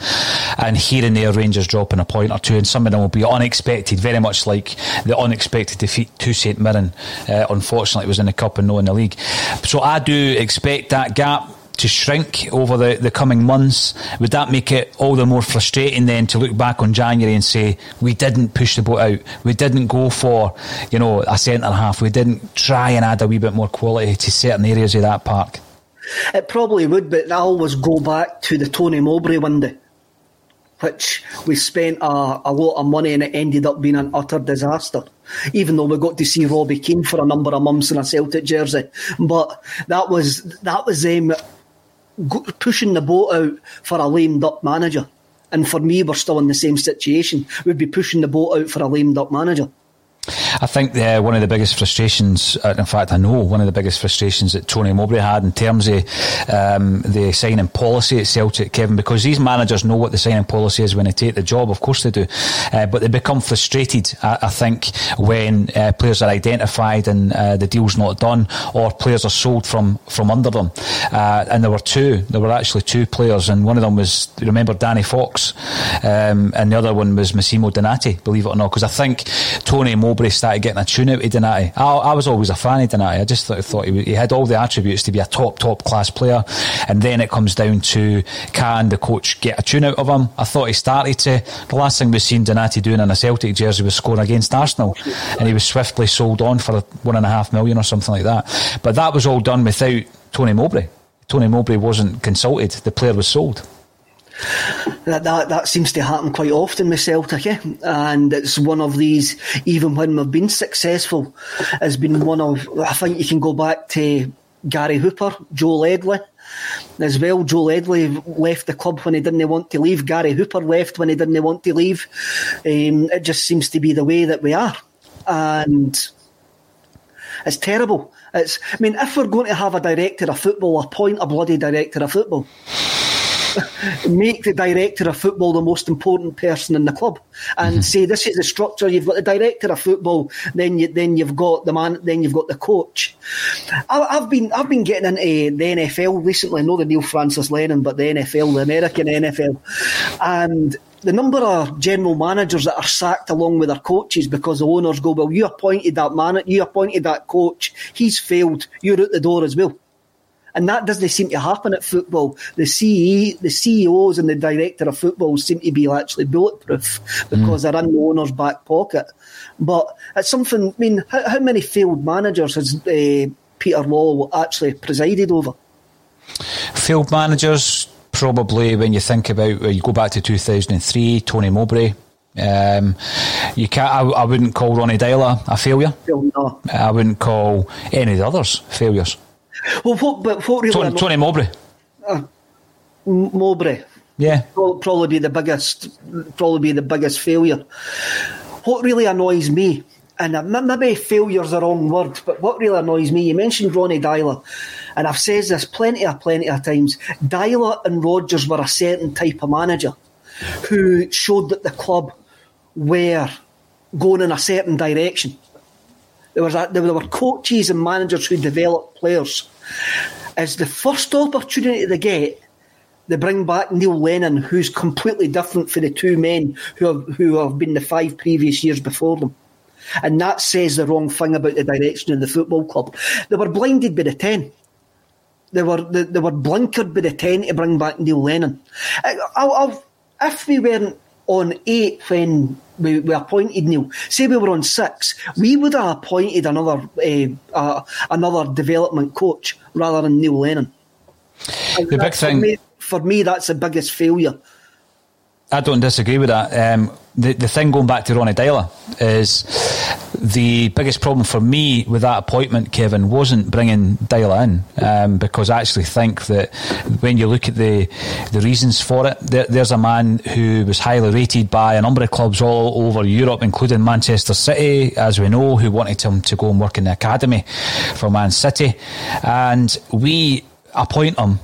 and here and there Rangers dropping a point or two, and some of them will be unexpected, very much like the unexpected defeat to St Mirren. Uh, unfortunately, it was in the cup and not in the league. So I do expect that gap to shrink over the, the coming months, would that make it all the more frustrating then to look back on January and say, we didn't push the boat out, we didn't go for, you know, a centre half, we didn't try and add a wee bit more quality to certain areas of that park? It probably would, but I always go back to the Tony Mowbray window, which we spent a, a lot of money and it ended up being an utter disaster even though we got to see Robbie Keane for a number of months in a Celtic jersey. But that was that was pushing the boat out for a lame duck manager. And for me, we're still in the same situation. We'd be pushing the boat out for a lame duck manager. I think uh, one of the biggest frustrations, uh, in fact, I know one of the biggest frustrations that Tony Mowbray had in terms of um, the signing policy at Celtic, Kevin, because these managers know what the signing policy is when they take the job, of course they do, uh, but they become frustrated, I, I think, when uh, players are identified and uh, the deal's not done, or players are sold from, from under them. Uh, and there were two, there were actually two players, and one of them was, remember, Danny Fox, um, and the other one was Massimo Donati, believe it or not, because I think Tony Mowbray started getting a tune out of Donati. I, I was always a fan of Donati. I just thought, thought he, he, had all the attributes to be a top, top class player. And then it comes down to can the coach get a tune out of him? I thought he started to. The last thing we've seen Donati doing in a Celtic jersey was scoring against Arsenal. And he was swiftly sold on for one and a half million or something like that. But that was all done without Tony Mowbray. Tony Mowbray wasn't consulted. The player was sold. That, that that seems to happen quite often with Celtic, eh? and it's one of these. Even when we've been successful, has been one of. I think you can go back to Gary Hooper, Joe Ledley, as well. Joe Ledley left the club when he didn't want to leave. Gary Hooper left when he didn't want to leave. Um, it just seems to be the way that we are, and it's terrible. It's. I mean, if we're going to have a director of football, appoint a bloody director of football. Make the director of football the most important person in the club, and mm-hmm. say this is the structure. You've got the director of football, then you then you've got the man, then you've got the coach. I, have been I've been getting into the NFL recently. Not the Neil Francis Lennon, but the NFL, the American NFL, and the number of general managers that are sacked along with their coaches because the owners go, well, you appointed that man, you appointed that coach, he's failed, you're out the door as well. And that doesn't seem to happen at football. The CE, the CEOs and the director of football seem to be actually bulletproof because mm. they're in the owner's back pocket. But it's something, I mean, how, how many failed managers has uh, Peter Lawwell actually presided over? Failed managers, probably when you think about, you go back to 2003, Tony Mowbray. Um, you can't. I, I, wouldn't call Ronny Deila a failure. No. I wouldn't call any of the others failures. Well, what, but what really Tony, Tony Mowbray. Uh, Mowbray. Yeah, probably be the biggest. Probably be the biggest failure. What really annoys me, and maybe failure's the wrong word, but what really annoys me, you mentioned Ronny Deila, and I've said this plenty of plenty of times. Deila and Rodgers were a certain type of manager who showed that the club were going in a certain direction. There was a, there were coaches and managers who developed players. As the first opportunity they get, they bring back Neil Lennon, who's completely different for the two men who have who have been the five previous years before them. And that says the wrong thing about the direction of the football club. They were blinded by the ten. They were they, they were blinkered by the ten to bring back Neil Lennon. I, I'll, if we weren't on eight when we, we appointed Neil. Say we were on six, we would have appointed another uh, uh, another development coach rather than Neil Lennon. The big thing for me, for me, that's the biggest failure. I don't disagree with that. Um, the the thing going back to Ronny Deila is the biggest problem for me with that appointment, Kevin, wasn't bringing Deila in um, because I actually think that when you look at the the reasons for it, there, there's a man who was highly rated by a number of clubs all over Europe, including Manchester City, as we know, who wanted him to go and work in the academy for Man City, and we appoint him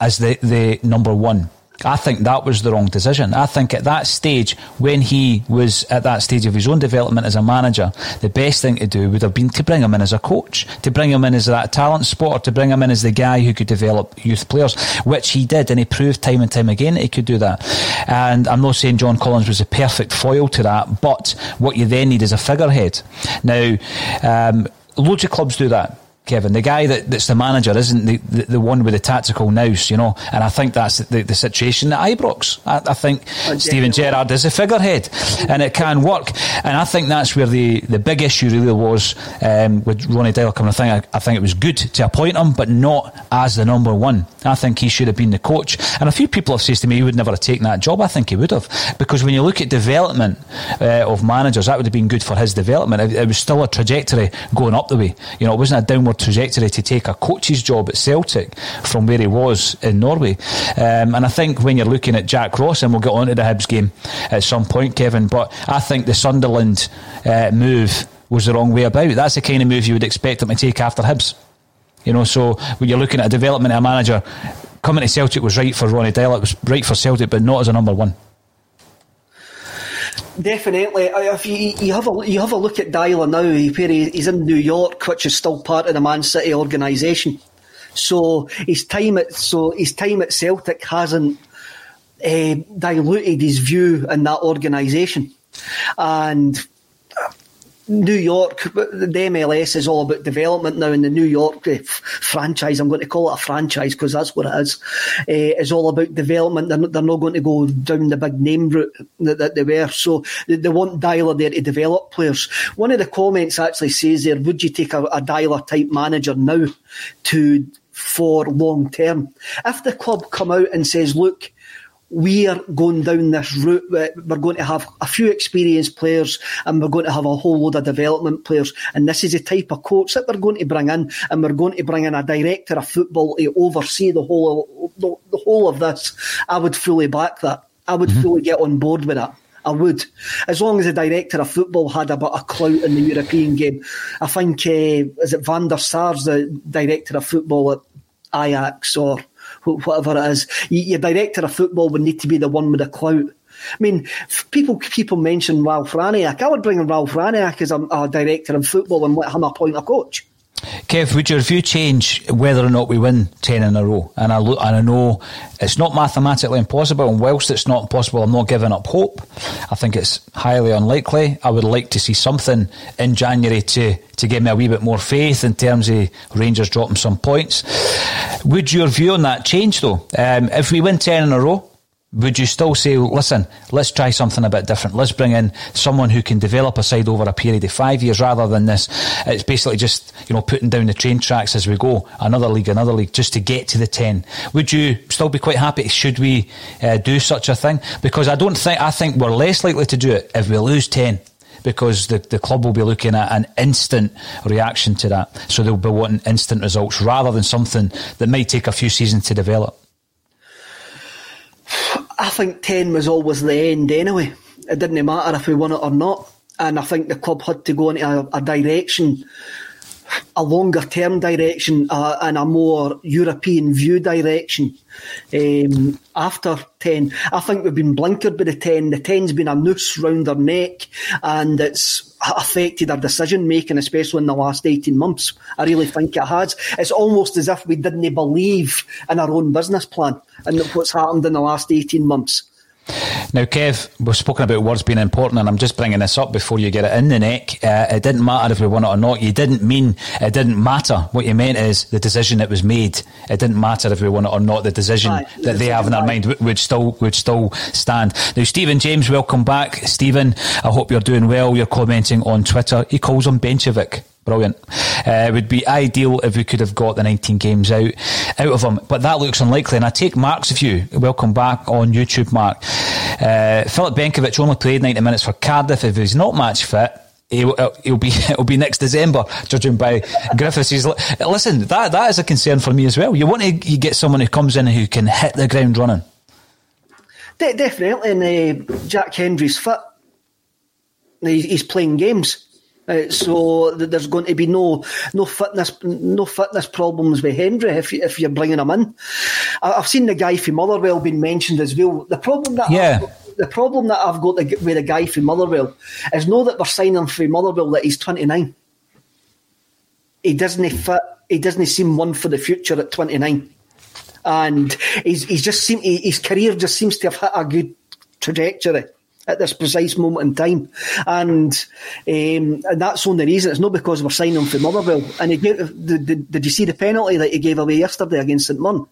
as the the number one I think that was the wrong decision. I think at that stage, when he was at that stage of his own development as a manager, the best thing to do would have been to bring him in as a coach, to bring him in as that talent spotter, to bring him in as the guy who could develop youth players, which he did, and he proved time and time again he could do that. And I'm not saying John Collins was a perfect foil to that, but what you then need is a figurehead. Now, um, loads of clubs do that. Kevin. The guy that, that's the manager isn't the, the, the, one with the tactical nous, you know. And I think that's the, the situation at Ibrox. I, I think oh, Steven Gerrard is a figurehead, and it can work. And I think that's where the, the big issue really was um, with Ronny Deila coming. I think I, I, think it was good to appoint him, but not as the number one. I think he should have been the coach. And a few people have said to me he would never have taken that job. I think he would have because when you look at development uh, of managers, that would have been good for his development. It, it was still a trajectory going up the way. You know, it wasn't a downward trajectory to take a coach's job at Celtic from where he was in Norway. Um, and I think when you're looking at Jack Ross, and we'll get on to the Hibs game at some point, Kevin, but I think the Sunderland uh, move was the wrong way about. That's the kind of move you would expect him to take after Hibs. You know, so when you're looking at a development of a manager, coming to Celtic was right for Ronny Deila, it was right for Celtic, but not as a number one. Definitely. If you, you have a you have a look at Deila now, where he's in New York, which is still part of the Man City organisation. So his time at so his time at Celtic hasn't uh, diluted his view in that organisation, and New York, the MLS is all about development now, and the New York uh, franchise, I'm going to call it a franchise because that's what it is, uh, is all about development. They're not, they're not going to go down the big name route that, that they were. So they, they want Deila there to develop players. One of the comments actually says there, would you take a, a Deila type manager now to for long term? If the club come out and says, look, we are going down this route. We're going to have a few experienced players and we're going to have a whole load of development players. And this is the type of coach that we're going to bring in. And we're going to bring in a director of football to oversee the whole, the, the whole of this. I would fully back that. I would mm-hmm. fully get on board with that. I would. As long as the director of football had a bit of clout in the European game. I think, uh, is it Van der Sar's the director of football at Ajax or whatever it is. Your director of football would need to be the one with the clout. I mean, people people mention Ralf Rangnick. I would bring in Ralf Rangnick as a, a director in football and let him appoint a coach. Kev, would your view change whether or not we win 10 in a row? And I, look, and I know it's not mathematically impossible, and whilst it's not impossible, I'm not giving up hope. I think it's highly unlikely. I would like to see something in January to, to give me a wee bit more faith in terms of Rangers dropping some points. Would your view on that change, though? Um, if we win 10 in a row, would you still say, listen, let's try something a bit different? Let's bring in someone who can develop a side over a period of five years rather than this. It's basically just, you know, putting down the train tracks as we go, another league, another league, just to get to the 10. Would you still be quite happy? Should we uh, do such a thing? Because I don't think, I think we're less likely to do it if we lose 10 because the, the club will be looking at an instant reaction to that. So they'll be wanting instant results rather than something that might take a few seasons to develop. I think 10 was always the end anyway. It didn't matter if we won it or not. And I think the club had to go into a, a direction, a longer term direction, uh, and a more European view direction um, after 10. I think we've been blinkered by the 10. The 10's been a noose round our neck, and it's affected our decision making, especially in the last 18 months. I really think it has. It's almost as if we didn't believe in our own business plan and what's happened in the last 18 months. Now, Kev, we've spoken about words being important, and I'm just bringing this up before you get it in the neck. Uh, it didn't matter if we won it or not. You didn't mean it didn't matter. What you meant is the decision that was made. It didn't matter if we won it or not. The decision right, that the they have in their mind would still would still stand. Now, Stephen James, welcome back, Stephen. I hope you're doing well. You're commenting on Twitter. He calls him Benchevic. Brilliant. Uh, it would be ideal if we could have got the 19 games out out of them, but that looks unlikely. And I take Mark's view. Welcome back on YouTube, Mark. Uh, Filip Benkovic only played 90 minutes for Cardiff. If he's not match fit, He'll, he'll, be it'll be next December, judging by Griffiths. Listen, that that is a concern for me as well. You want to you get someone who comes in who can hit the ground running. De- definitely, and uh, Jack Hendry's fit. He's playing games. Uh, so there's going to be no no fitness no fitness problems with Hendry if if you're bringing him in. I've seen the guy from Motherwell being mentioned as well. The problem that yeah. I've, the problem that I've got with the guy from Motherwell is know that we're signing for Motherwell that he's 29. He doesn't fit. He doesn't seem one for the future at 29, and he's he's just seem his career just seems to have hit a good trajectory at this precise moment in time. And um, and that's the only reason. It's not because we're signing him for Motherwell. And he gave, did, did, did you see the penalty that he gave away yesterday against St Mun?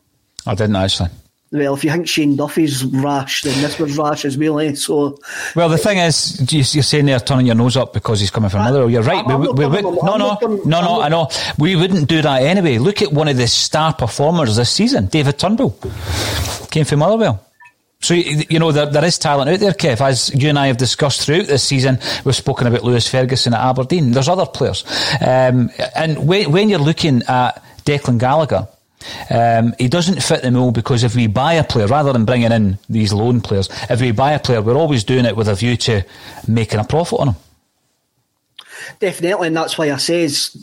I didn't actually. Well, if you think Shane Duffy's rash, then this was rash as well. Eh? So, well, the thing is, you're saying they're turning your nose up because he's coming from Motherwell. You're right. We, we, we, no, no, no, no. I know. We wouldn't do that anyway. Look at one of the star performers this season, David Turnbull, came from Motherwell. So, you know, there, there is talent out there, Kev. As you and I have discussed throughout this season, we've spoken about Lewis Ferguson at Aberdeen. There's other players. Um, and when, when, you're looking at Declan Gallagher, um, he doesn't fit the mold because if we buy a player, rather than bringing in these loan players, if we buy a player, we're always doing it with a view to making a profit on him. Definitely, and that's why I says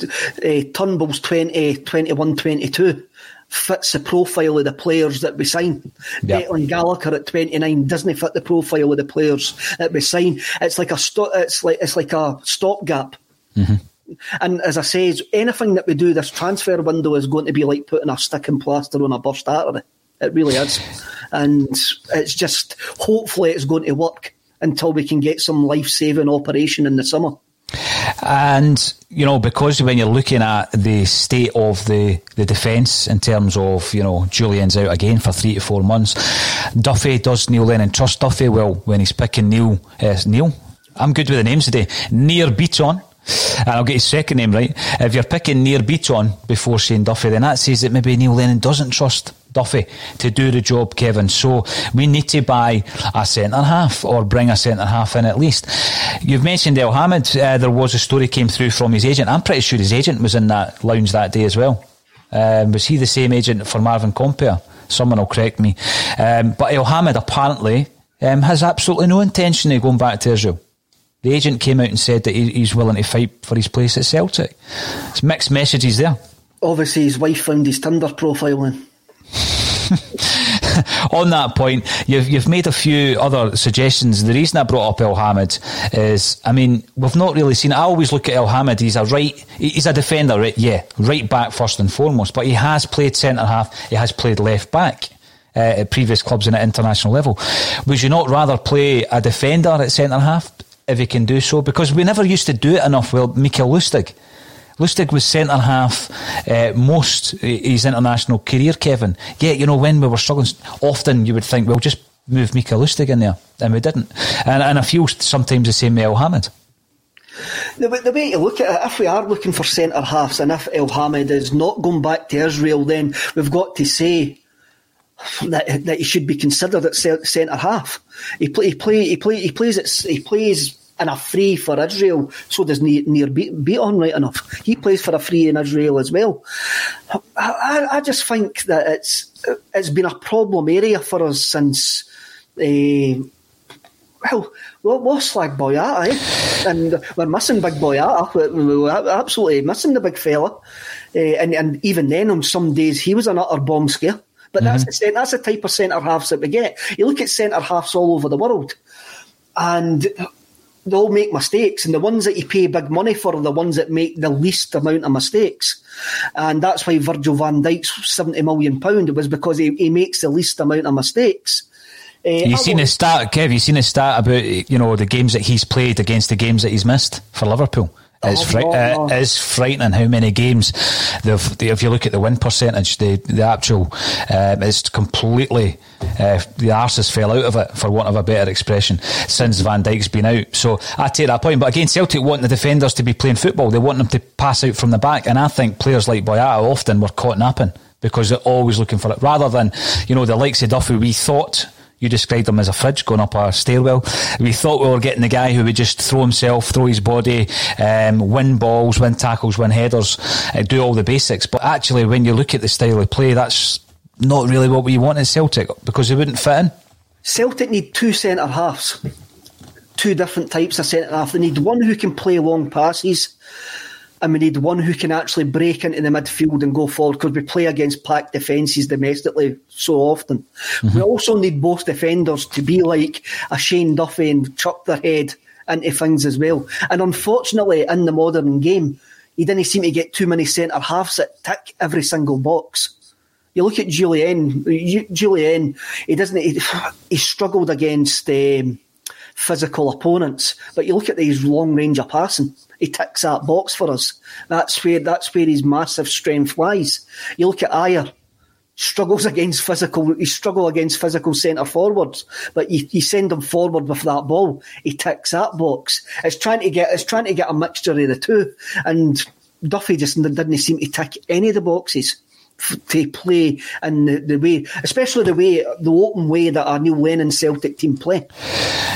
uh, Turnbull's 20, 21, 22 fits the profile of the players that we sign. Yep. Declan Gallagher at 29 doesn't fit the profile of the players that we sign. It's like a sto- it's like it's like a stopgap. Mm-hmm. And as I say, anything that we do this transfer window is going to be like putting a stick and plaster on a burst artery. It really is. And it's just hopefully it's going to work until we can get some life saving operation in the summer. And, you know, because when you're looking at the state of the, the defence in terms of, you know, Jullien's out again for three to four months, Duffy, does Neil Lennon trust Duffy? Well, when he's picking Neil, uh, Neil, I'm good with the names today, Nir Bitton, and I'll get his second name right. If you're picking Nir Bitton before saying Duffy, then that says that maybe Neil Lennon doesn't trust Duffy to do the job, Kevin. So we need to buy a centre half or bring a centre half in at least. You've mentioned Elhamed. Uh, there was a story came through from his agent. I'm pretty sure his agent was in that lounge that day as well. Um, was he the same agent for Marvin Compper? Someone will correct me. Um, but Elhamed apparently um, has absolutely no intention of going back to Israel. The agent came out and said that he's willing to fight for his place at Celtic. It's mixed messages there. Obviously, his wife found his Tinder profile in. on that point, you've you've made a few other suggestions. The reason I brought up Elhamed is, I mean, we've not really seen. I always look at Elhamed. He's a right. He's a defender, right? Yeah, right back first and foremost. But he has played centre half. He has played left back. Uh, at previous clubs and at international level, would you not rather play a defender at centre half if he can do so? Because we never used to do it enough. Well, Mikael Lustig, Lustig was centre half uh, most his international career, Kevin. Yeah, you know, when we were struggling, often you would think, well, just move Mikael Lustig in there, and we didn't. And, and I feel sometimes the same with Elhamed. The, the way to look at it, if we are looking for centre halves, and if Elhamed is not going back to Israel, then we've got to say that, that he should be considered at centre half. He play, he play, he play, he plays it, he plays and a free for Israel. So does Nir Bitton right enough. He plays for a free in Israel as well. I, I, I, just think that it's it's been a problem area for us since. Uh, well, we're slag Boyata, eh? and we're missing big Boyata. We're absolutely missing the big fella. Uh, and, and even then, on some days, he was an utter bomb scare. But mm-hmm. that's the that's the type of centre halves that we get. You look at centre halves all over the world, and they all make mistakes, and the ones that you pay big money for are the ones that make the least amount of mistakes. And that's why Virgil van Dijk's seventy million pound was because he, he makes the least amount of mistakes. Uh, you seen his stat, Kev? You seen his stat about you know the games that he's played against the games that he's missed for Liverpool? It's, fri- uh, frightening how many games. if you look at the win percentage, the the actual um, it's completely uh, the arses fell out of it, for want of a better expression, since Van Dijk's been out. So I take that point. But again, Celtic want the defenders to be playing football. They want them to pass out from the back, and I think players like Boyata often were caught napping because they're always looking for it, rather than you know the likes of Duffy. We thought you described him as a fridge going up a stairwell. We thought we were getting the guy who would just throw himself, throw his body, um, win balls, win tackles, win headers, uh, do all the basics. But actually, when you look at the style of play, that's not really what we want in Celtic because he wouldn't fit in. Celtic need two centre halves, two different types of centre half. They need one who can play long passes and we need one who can actually break into the midfield and go forward because we play against packed defences domestically so often. Mm-hmm. We also need both defenders to be like a Shane Duffy and chuck their head into things as well. And unfortunately, in the modern game, he didn't seem to get too many centre halves that tick every single box. You look at Jullien. Jullien, he doesn't. He, he struggled against um, physical opponents, but you look at these long range of passing he ticks that box for us. That's where that's where his massive strength lies. You look at Ajer, struggles against physical. He struggle against physical centre forwards, but you, you send him forward with that ball, he ticks that box. It's trying to get it's trying to get a mixture of the two, and Duffy just didn't seem to tick any of the boxes to play in the, the, way, especially the way, the open way that our Neil Lennon Celtic team play.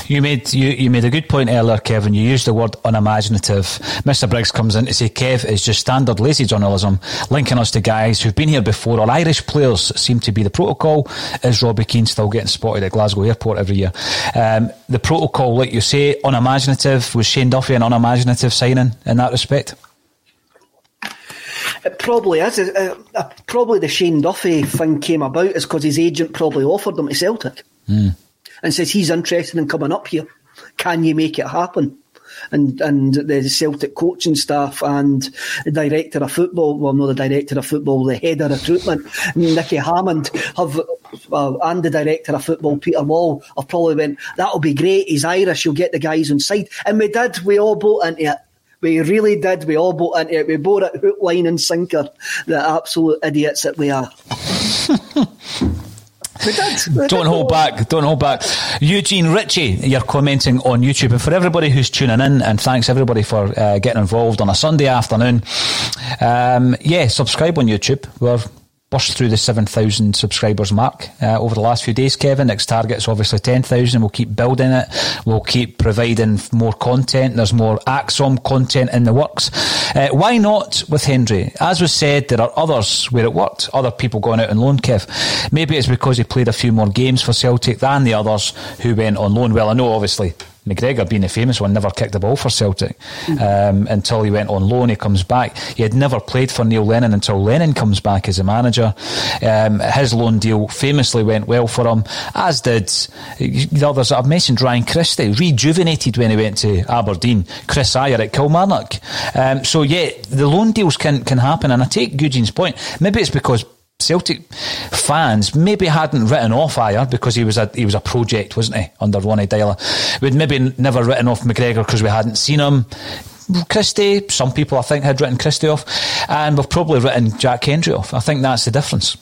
You made you, you made a good point earlier, Kevin. You used the word unimaginative. Mr. Briggs comes in to say Kev is just standard lazy journalism, linking us to guys who've been here before. Or Irish players seem to be the protocol. Is Robbie Keane still getting spotted at Glasgow Airport every year? Um, the protocol, like you say, unimaginative. Was Shane Duffy an unimaginative signing in that respect? It probably is. Uh, uh, probably the Shane Duffy thing came about is because his agent probably offered him to Celtic mm. and says he's interested in coming up here. Can you make it happen? And and the Celtic coaching staff and the director of football, well, not the director of football, the head of recruitment, Nicky Hammond, have uh, and the director of football, Peter Lawwell, have probably went, that'll be great. He's Irish. You'll get the guys on side. And we did. We all bought into it. We really did. We all bought into it. We bought it hook, line, and sinker. The absolute idiots that we are. We did. We don't hold back. Don't hold back. Eugene Ritchie, you're commenting on YouTube. And for everybody who's tuning in, and thanks everybody for uh, getting involved on a Sunday afternoon. Um, yeah, subscribe on YouTube. We're burst through the 7,000 subscribers mark uh, over the last few days, Kevin. Next target's obviously 10,000. We'll keep building it. We'll keep providing more content. There's more ACSOM content in the works. Uh, why not with Hendry? As was said, there are others where it worked. Other people going out on loan, Kev. Maybe it's because he played a few more games for Celtic than the others who went on loan. Well, I know, obviously, McGregor being the famous one, never kicked a ball for Celtic um, until he went on loan. He comes back. He had never played for Neil Lennon until Lennon comes back as a manager. Um, his loan deal famously went well for him, as did the others I've mentioned. Ryan Christie, rejuvenated when he went to Aberdeen. Kris Ajer at Kilmarnock. Um, so, yeah, the loan deals can, can happen. And I take Eugene's point. Maybe it's because Celtic fans maybe hadn't written off Ajer because he was a he was a project, wasn't he, under Ronny Deila. We'd maybe never written off McGregor because we hadn't seen him. Christie, some people I think had written Christie off, and we've probably written Jack Hendry off. I think that's the difference.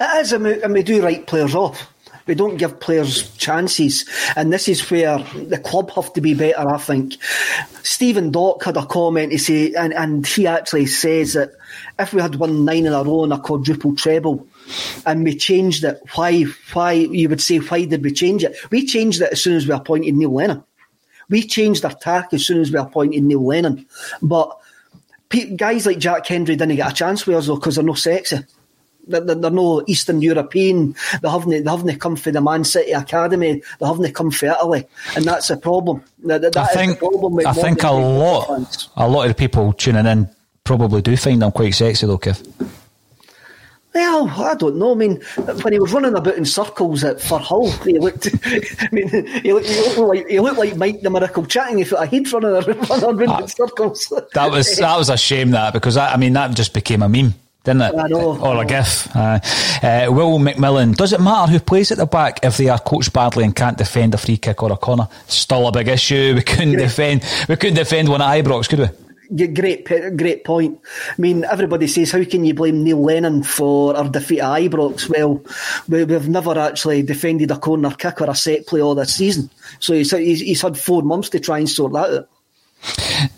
It is, and we, and we do write players off. We don't give players chances, and this is where the club have to be better. I think Stephen Dock had a comment to say, and, and he actually says that if we had won nine in a row in a quadruple treble, and we changed it, why? Why you would say why did we change it? We changed it as soon as we appointed Neil Lennon. We changed our tack as soon as we appointed Neil Lennon, but guys like Jack Hendry didn't get a chance with us though because they're no sexy. They're, they're no Eastern European. They haven't, they haven't come for the Man City Academy. They haven't come for Italy, and that's a problem. That, that I think, I think a lot, fans. a lot of the people tuning in probably do find them quite sexy, though, Kev. Well, I don't know. I mean, when he was running about in circles at Hull, he looked. I mean, he looked, he looked, like he looked like Mike the Miracle chatting. He felt a head running around, around in ah, circles. That was that was a shame. That because that, I mean that just became a meme didn't it? I know, or a gif. Uh, uh, Will McMillan, does it matter who plays at the back if they are coached badly and can't defend a free kick or a corner? Still a big issue. We couldn't defend. We couldn't defend one at Ibrox, could we? Great, great point. I mean, everybody says, how can you blame Neil Lennon for our defeat at Ibrox? Well, we've never actually defended a corner kick or a set play all this season. So he's, he's had four months to try and sort that out.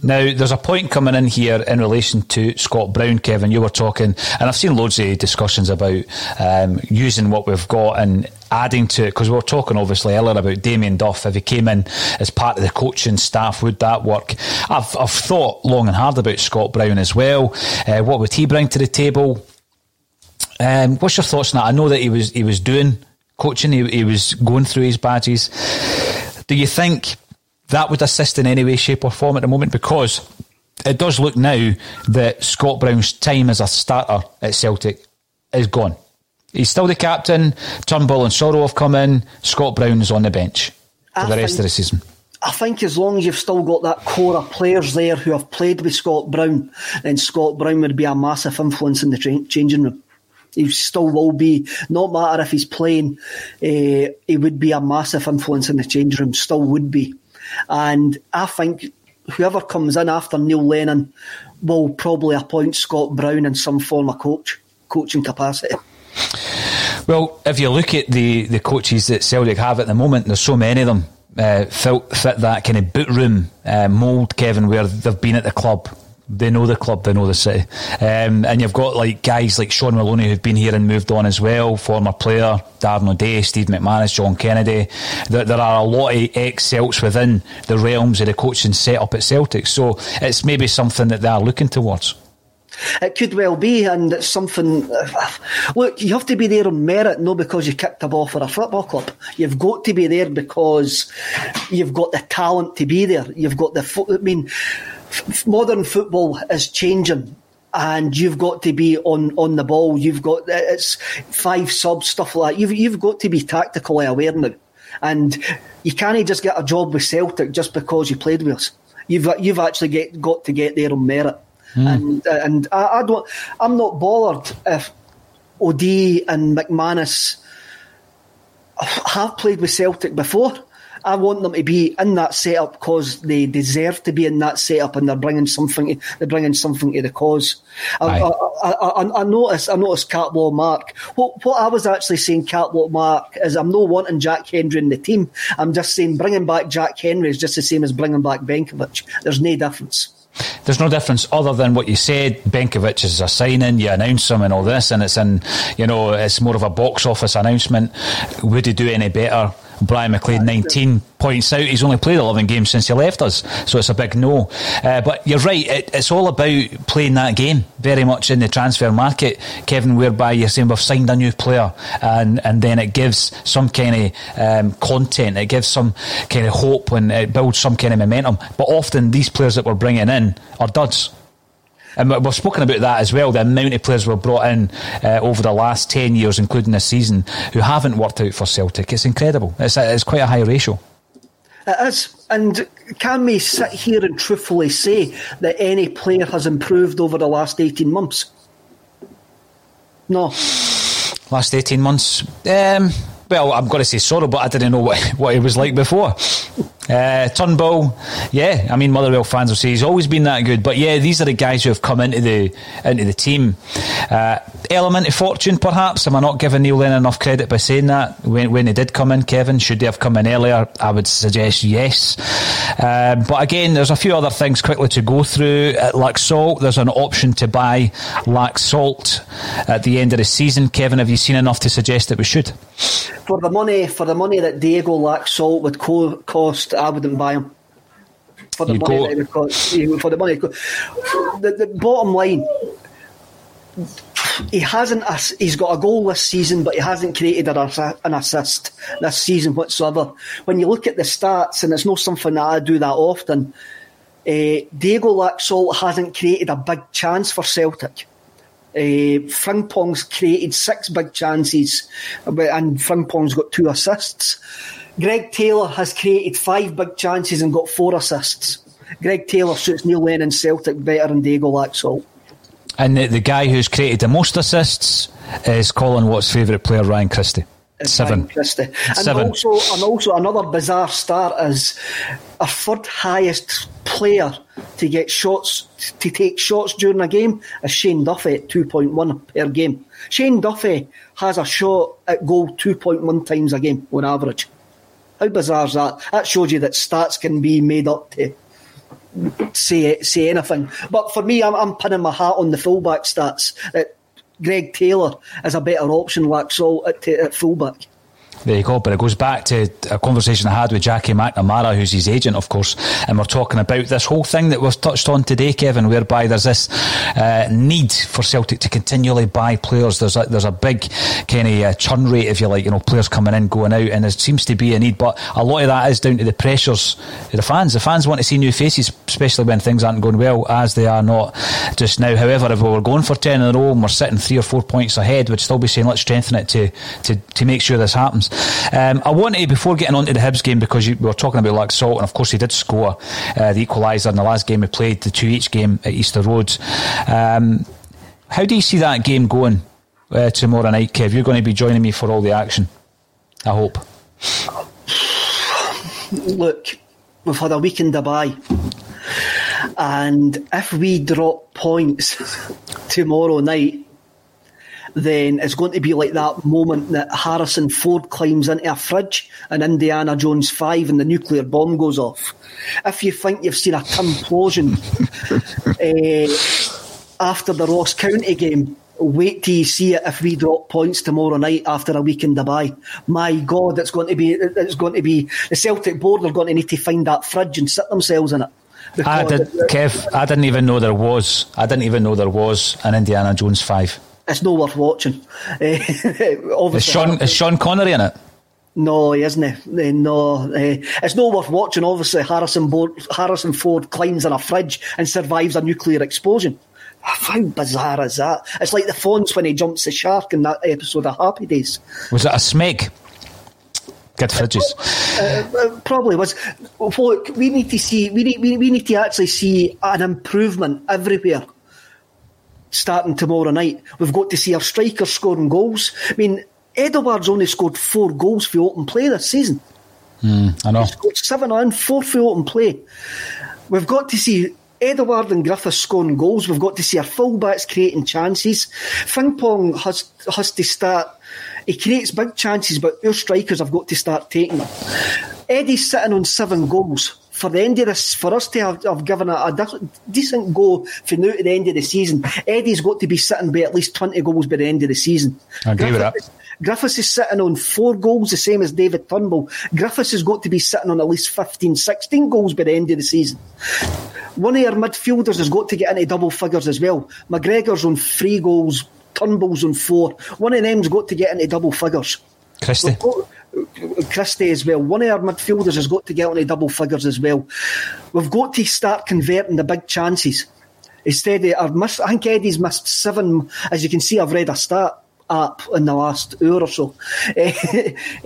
Now, there's a point coming in here in relation to Scott Brown, Kevin. You were talking, and I've seen loads of discussions about um, using what we've got and adding to it because we were talking obviously earlier about Damien Duff. If he came in as part of the coaching staff, would that work? I've, I've thought long and hard about Scott Brown as well. Uh, what would he bring to the table? Um, what's your thoughts on that? I know that he was he was doing coaching. He, he was going through his badges. Do you think? That would assist in any way, shape, or form at the moment because it does look now that Scott Brown's time as a starter at Celtic is gone. He's still the captain. Turnbull and Soro have come in. Scott Brown is on the bench for I the rest think, of the season. I think as long as you've still got that core of players there who have played with Scott Brown, then Scott Brown would be a massive influence in the tra- changing room. He still will be, no matter if he's playing, uh, he would be a massive influence in the change room, still would be. And I think whoever comes in after Neil Lennon will probably appoint Scott Brown in some form of coach, coaching capacity. Well, if you look at the, the coaches that Celtic have at the moment, there's so many of them uh, fit, fit that kind of boot room uh, mould, Kevin, where they've been at the club they know the club, they know the city. Um, and you've got like guys like Shaun Maloney who've been here and moved on as well, former player, Darren O'Dea, Steve McManus, John Kennedy. There, there are a lot of ex Celts within the realms of the coaching set up at Celtic. So it's maybe something that they are looking towards. It could well be, and it's something. Look, you have to be there on merit, not because you kicked a ball for a football club. You've got to be there because you've got the talent to be there. You've got the. I mean, modern football is changing and you've got to be on, on the ball. You've got it's five subs stuff like that. You've you've got to be tactically aware now, and you can't just get a job with Celtic just because you played with us. You've you've actually get, got to get there on merit, mm. and and I, I, don't. I'm not bothered if O'Dea and McManus have played with Celtic before. I want them to be in that setup because they deserve to be in that setup, and they're bringing something. They're bringing something to the cause. I, I, I, I, noticed. I noticed Catwalk Mark. What, what I was actually saying, Catwalk Mark, is I'm not wanting Jack Hendry in the team. I'm just saying bringing back Jack Hendry is just the same as bringing back Benkovic. There's no difference. There's no difference other than what you said. Benkovic is a signing, you announce him and all this, and it's in, you know, it's more of a box office announcement. Would he do any better? Brian McLean, 19, points out he's only played 11 games since he left us, so it's a big no. Uh, but you're right, it, it's all about playing that game very much in the transfer market, Kevin, whereby you're saying we've signed a new player and, and then it gives some kind of um, content, it gives some kind of hope and it builds some kind of momentum. But often these players that we're bringing in are duds. And we've spoken about that as well. The amount of players we've brought in uh, over the last 10 years, including this season, who haven't worked out for Celtic. It's incredible. It's, a, it's quite a high ratio. It is. And can we sit here and truthfully say that any player has improved over the last 18 months? No. Last 18 months? Um, well, I'm going to say Soro, but I didn't know what, what he was like before. Uh, Turnbull, yeah, I mean Motherwell fans will say he's always been that good, but yeah, these are the guys who have come into the into the team. Uh, element of fortune, perhaps. Am I not giving Neil Lennon enough credit by saying that when when he did come in, Kevin? Should they have come in earlier? I would suggest yes. Uh, but again, there's a few other things quickly to go through. At Laxalt, there's an option to buy Laxalt at the end of the season. Kevin, have you seen enough to suggest that we should? For the money, for the money that Diego Laxalt would co- cost I wouldn't buy him. For the you money cost, for the money, the, the bottom line, he hasn't. He's got a goal this season, but he hasn't created an assist this season whatsoever. When you look at the stats, and it's not something that I do that often. Uh, Diego Laxalt hasn't created a big chance for Celtic. Uh, Frimpong's created six big chances, and Frimpong's got two assists. Greg Taylor has created five big chances and got four assists. Greg Taylor suits Neil Lennon Celtic better than Diego Laxalt. And the, the, guy who's created the most assists is Colin Watt's favourite player, Ryan Christie. Seven. Christie. And Seven. also, and also another bizarre start is a third highest player to get shots to take shots during a game is Shane Duffy at two point one per game. Shane Duffy has a shot at goal two point one times a game on average. How bizarre is that? That shows you that stats can be made up to say say anything. But for me, I'm, I'm pinning my hat on the fullback stats. That Greg Taylor is a better option, so at, at fullback. There you go. But it goes back to a conversation I had with Jackie McNamara, who's his agent, of course, and we're talking about this whole thing that was touched on today, Kevin, whereby there's this uh, need for Celtic to continually buy players. There's a, there's a big kind of uh, churn rate, if you like, you know, players coming in, going out, and there seems to be a need. But a lot of that is down to the pressures of the fans. The fans want to see new faces, especially when things aren't going well, as they are not just now. However, if we were going for 10 in a row and we're sitting three or four points ahead, we'd still be saying, let's strengthen it to, to, to make sure this happens. Um, I wanted, before getting on to the Hibs game, because you, we were talking about Laxalt, and of course he did score uh, the equaliser in the last game we played, the 2 each game at Easter Road. Um, how do you see that game going uh, tomorrow night, Kev? You're going to be joining me for all the action, I hope. Look, we've had a week in Dubai. And if we drop points tomorrow night, then it's going to be like that moment that Harrison Ford climbs into a fridge and Indiana Jones 5 and the nuclear bomb goes off. If you think you've seen a implosion uh, after the Ross County game, wait till you see it if we drop points tomorrow night after a week in Dubai. My God, it's going to be it's going to be the Celtic board are going to need to find that fridge and sit themselves in it. I did, Kev. I didn't even know there was. I didn't even know there was an Indiana Jones five it's no worth watching. is Sean is Sean Connery in it? No, he isn't. Uh, no, uh, it's no worth watching. Obviously, Harrison, Bo- Harrison Ford climbs in a fridge and survives a nuclear explosion. How bizarre is that? It's like the Fonz when he jumps the shark in that episode of Happy Days. Was it a smeg? Good fridges. Uh, probably was. Look, we need to see. We need. We, we need to actually see an improvement everywhere starting tomorrow night. We've got to see our strikers scoring goals. I mean, Edouard's only scored four goals for open play this season. Mm, I know. He's scored seven on, four for open play. We've got to see Edouard and Griffiths scoring goals. We've got to see our fullbacks creating chances. Frimpong has has to start. He creates big chances, but our strikers have got to start taking them. Eddie's sitting on seven goals for the end of this, for us to have, have given a, a, decent go from now to the end of the season, Eddie's got to be sitting by at least 20 goals by the end of the season. I agree Griffiths, with Griffiths is sitting on four goals, the same as David Turnbull. Griffiths has got to be sitting on at least 15, 16 goals by the end of the season. One of our midfielders has got to get into double figures as well. McGregor's on three goals, Turnbull's on four. One of them's got to get into double figures. Christie. Christie as well. One of our midfielders has got to get into double figures as well. We've got to start converting the big chances. Instead, I've missed, I think Eddie's missed seven. As you can see, I've read a stat up in the last hour or so.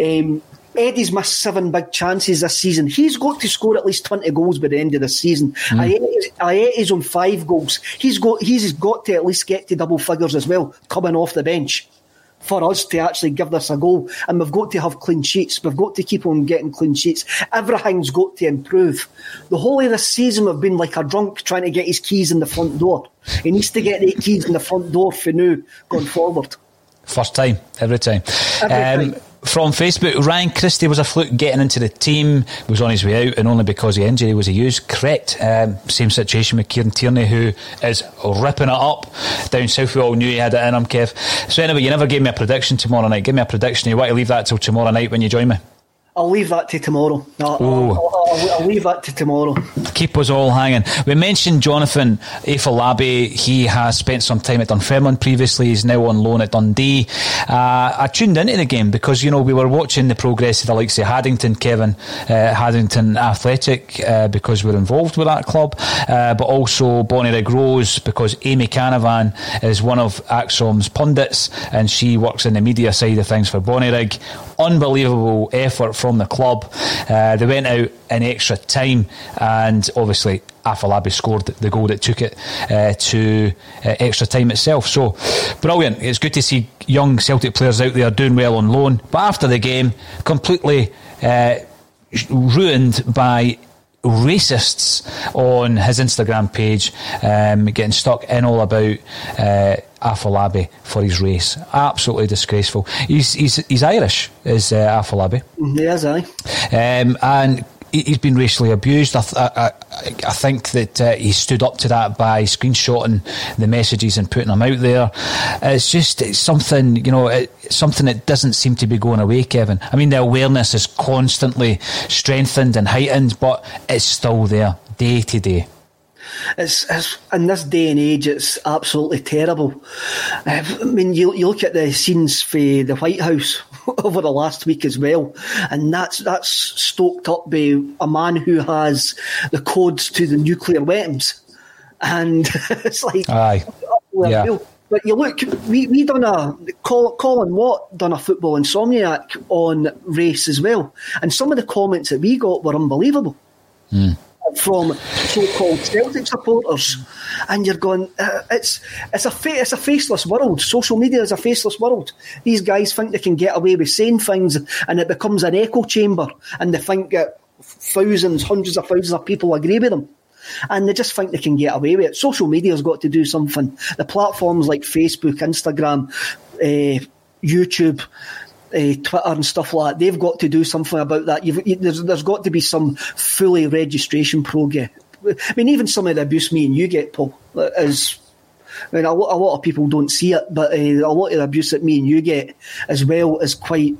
um, Eddie's missed seven big chances this season. He's got to score at least twenty goals by the end of the season. Mm. Ajeti's on five goals. He's got he's got to at least get to double figures as well, coming off the bench for us to actually give this a goal. And we've got to have clean sheets. We've got to keep on getting clean sheets. Everything's got to improve. The whole of this season we've been like a drunk trying to get his keys in the front door. He needs to get the keys in the front door for now going forward. First time, every time. Every um, time. From Facebook, Ryan Christie was a fluke getting into the team, was on his way out, and only because of injury was he used. Correct. Um, same situation with Kieran Tierney, who is ripping it up down south. We all knew he had it in him, Kev. So, anyway, you never gave me a prediction tomorrow night. Give me a prediction. You want to leave that till tomorrow night when you join me? I'll leave that to tomorrow. I'll, I'll, I'll, I'll leave that to tomorrow. keep us all hanging. We mentioned Jonathan Afolabi. He has spent some time at Dunfermline previously. He's now on loan at Dundee. Uh, I tuned into the game because, you know, we were watching the progress of the likes of Haddington, Kevin, uh, Haddington Athletic, uh, because we're involved with that club, uh, but also Bonnyrigg Rose because Amy Canavan is one of ACSOM's pundits and she works in the media side of things for Bonnyrigg. Unbelievable effort from the club. Uh, they went out in extra time and obviously Afolabi scored the goal that took it uh, to uh, extra time itself. So brilliant. It's good to see young Celtic players out there doing well on loan. But after the game, completely uh, ruined by racists on his Instagram page, um, getting stuck in all about uh, Afolabi for his race. Absolutely disgraceful. He's he's, he's Irish, is uh, Afolabi. Yes, aye. Um, and he- he's been racially abused. I, th- I, I, I think that uh, he stood up to that by screenshotting the messages and putting them out there. It's just it's something, you know, it, something that doesn't seem to be going away, Kevin. I mean, the awareness is constantly strengthened and heightened, but it's still there day to day. It's, it's in this day and age, it's absolutely terrible. Uh, I mean, you, you look at the scenes for the White House over the last week as well, and that's that's stoked up by a man who has the codes to the nuclear weapons, and it's like, Aye. Yeah. But you look, we we done a Col- Colin Watt done a football insomniac on race as well, and some of the comments that we got were unbelievable hmm. From so-called Celtic supporters, and you're going, uh, it's it's a fa- it's a faceless world. Social media is a faceless world. These guys think they can get away with saying things, and it becomes an echo chamber, and they think that thousands, hundreds of thousands of people agree with them. And they just think they can get away with it. Social media's got to do something. The platforms like Facebook, Instagram, uh, YouTube, uh, Twitter and stuff like that, they've got to do something about that. You, there's, there's got to be some fully registration program. I mean, even some of the abuse me and you get, Paul, is. I mean, a lot, a lot of people don't see it, but uh, a lot of the abuse that me and you get as well is quite.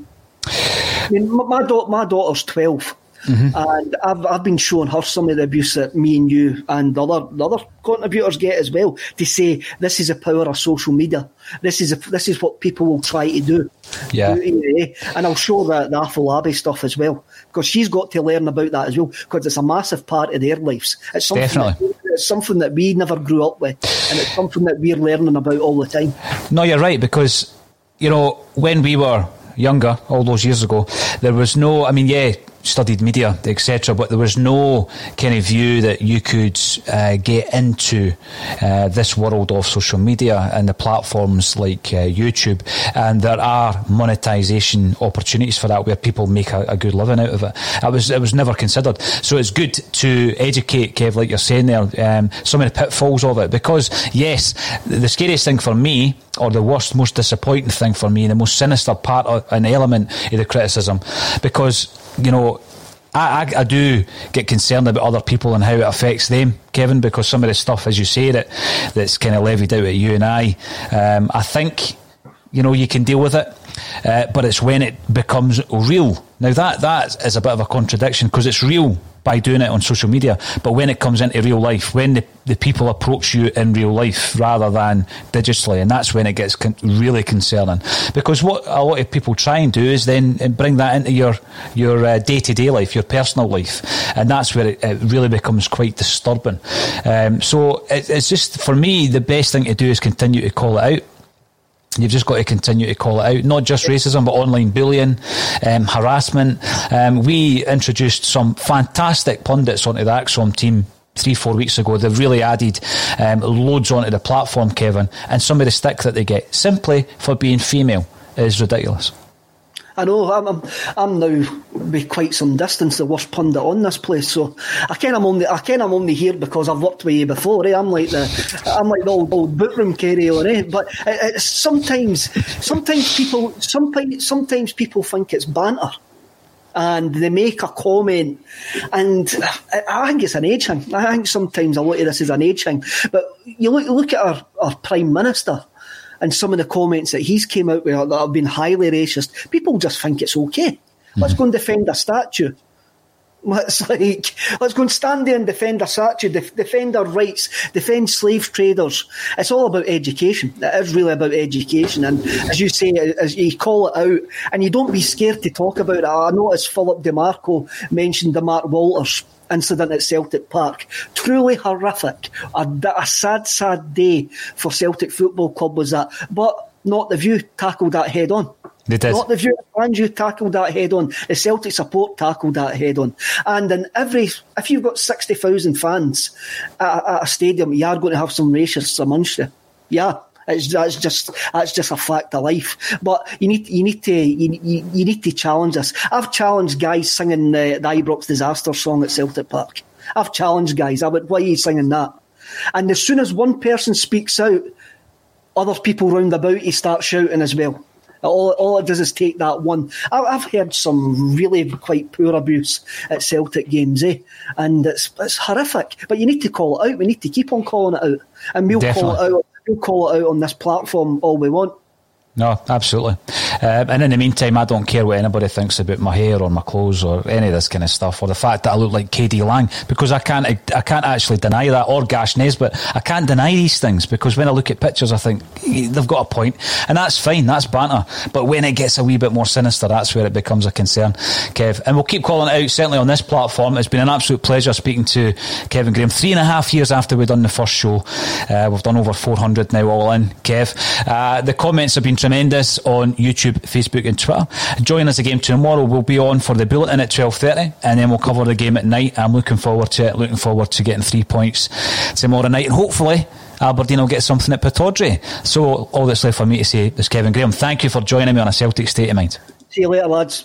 I mean, my, my, da- my daughter's 12. And I've, I've been showing her some of the abuse that me and you and the other, the other contributors get as well to say this is the power of social media. This is a, this is what people will try to do. Yeah. Eh, And I'll show the, the Afolabi stuff as well because she's got to learn about that as well because it's a massive part of their lives. It's something, Definitely. That, it's something that we never grew up with and it's something that we're learning about all the time. No, you're right because you know when we were younger, all those years ago, there was no. I mean, yeah, studied media, etc., but there was no kind of view that you could uh, get into uh, this world of social media and the platforms like uh, YouTube, and there are monetization opportunities for that where people make a, a good living out of it. It was it was never considered, so it's good to educate Kev, like you're saying there, um, some of the pitfalls of it because yes, the scariest thing for me or the worst, most disappointing thing for me, the most sinister part of an element of the criticism, because you know. I, I, I do get concerned about other people and how it affects them, Kevin, because some of the stuff, as you say, that that's kind of levied out at you and I, um, I think you know you can deal with it. uh, but it's when it becomes real. Now that that is a bit of a contradiction because it's real by doing it on social media, but when it comes into real life, when the, the people approach you in real life rather than digitally, and that's when it gets con- really concerning. Because what a lot of people try and do is then bring that into your your day to day life, your personal life, and that's where it, it really becomes quite disturbing. Um, so it, it's just for me the best thing to do is continue to call it out You've just got to continue to call it out, not just racism, but online bullying, um, harassment. Um, we introduced some fantastic pundits onto the ACSOM team three, four weeks ago. They've really added um, loads onto the platform, Kevin, and some of the stick that they get simply for being female is ridiculous. I know I'm, I'm, I'm now with quite some distance the worst pundit on this place, so I can I'm only I can I'm only here because I've worked with you before. Eh? I'm like the I'm like the old, old bootroom carry on. Eh? But it, sometimes sometimes people sometimes sometimes people think it's banter and they make a comment, and I think it's an age thing. I think sometimes a lot of this is an age thing. But you look, look at our, our Prime Minister and some of the comments that he's came out with that have been highly racist, people just think it's okay. Mm-hmm. Let's go and defend a statue. Let's like let's go and stand there and defend a statue, def- defend our rights, defend slave traders. It's all about education. It is really about education, and as you say, as you call it out, and you don't be scared to talk about it. I noticed Philip DeMarco mentioned the Mark Walters incident at Celtic Park. Truly horrific. A, a sad, sad day for Celtic Football Club was that. But not the view tackled that head on. Not the view fans you tackled that head on. The Celtic support tackled that head on. And in every, if you've got 60,000 fans at, at, a stadium, you are going to have some racists amongst you. Yeah. It's, that's just that's just a fact of life. But you need you need to you, you, you need to challenge this. I've challenged guys singing the, the Ibrox disaster song at Celtic Park. I've challenged guys. I would why are you singing that? And as soon as one person speaks out, other people round about you start shouting as well. All, all it does is take that one. I, have heard some really quite poor abuse at Celtic games, eh? And it's it's horrific. But you need to call it out. We need to keep on calling it out, and we'll Definitely. call it out we'll call it out on this platform all we want. No, absolutely. Um, and in the meantime, I don't care what anybody thinks about my hair or my clothes or any of this kind of stuff, or the fact that I look like KD Lang, because I can't, I can't actually deny that, or Gash Nesbitt. I can't deny these things because when I look at pictures, I think they've got a point, and that's fine, that's banter. But when it gets a wee bit more sinister, that's where it becomes a concern, Kev. And we'll keep calling it out, certainly on this platform. It's been an absolute pleasure speaking to Kevin Graham. Three and a half years after we've done the first show, uh, we've done over 400 now all in, Kev. Uh, the comments have been tremendous on YouTube, Facebook, and Twitter. Join us again tomorrow. We'll be on for the bulletin at twelve thirty, and then we'll cover the game at night. I'm looking forward to it. Looking forward to getting three points tomorrow night, and hopefully. Aberdeen will get something at Pittodrie. So all that's left for me to say is Kevin Graham. Thank you for joining me on a Celtic State of Mind. See you later, lads.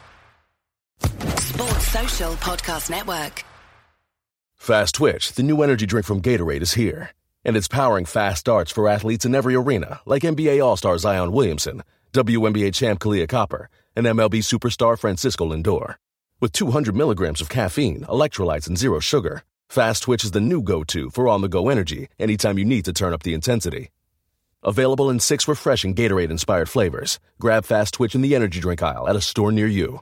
Sports Social Podcast Network. Fast Twitch, the new energy drink from Gatorade, is here. And it's powering fast starts for athletes in every arena, like NBA All Star Zion Williamson, WNBA champ Kahleah Copper, and MLB superstar Francisco Lindor. With 200 milligrams of caffeine, electrolytes, and zero sugar, Fast Twitch is the new go to for on the go energy anytime you need to turn up the intensity. Available in six refreshing Gatorade inspired flavors. Grab Fast Twitch in the energy drink aisle at a store near you.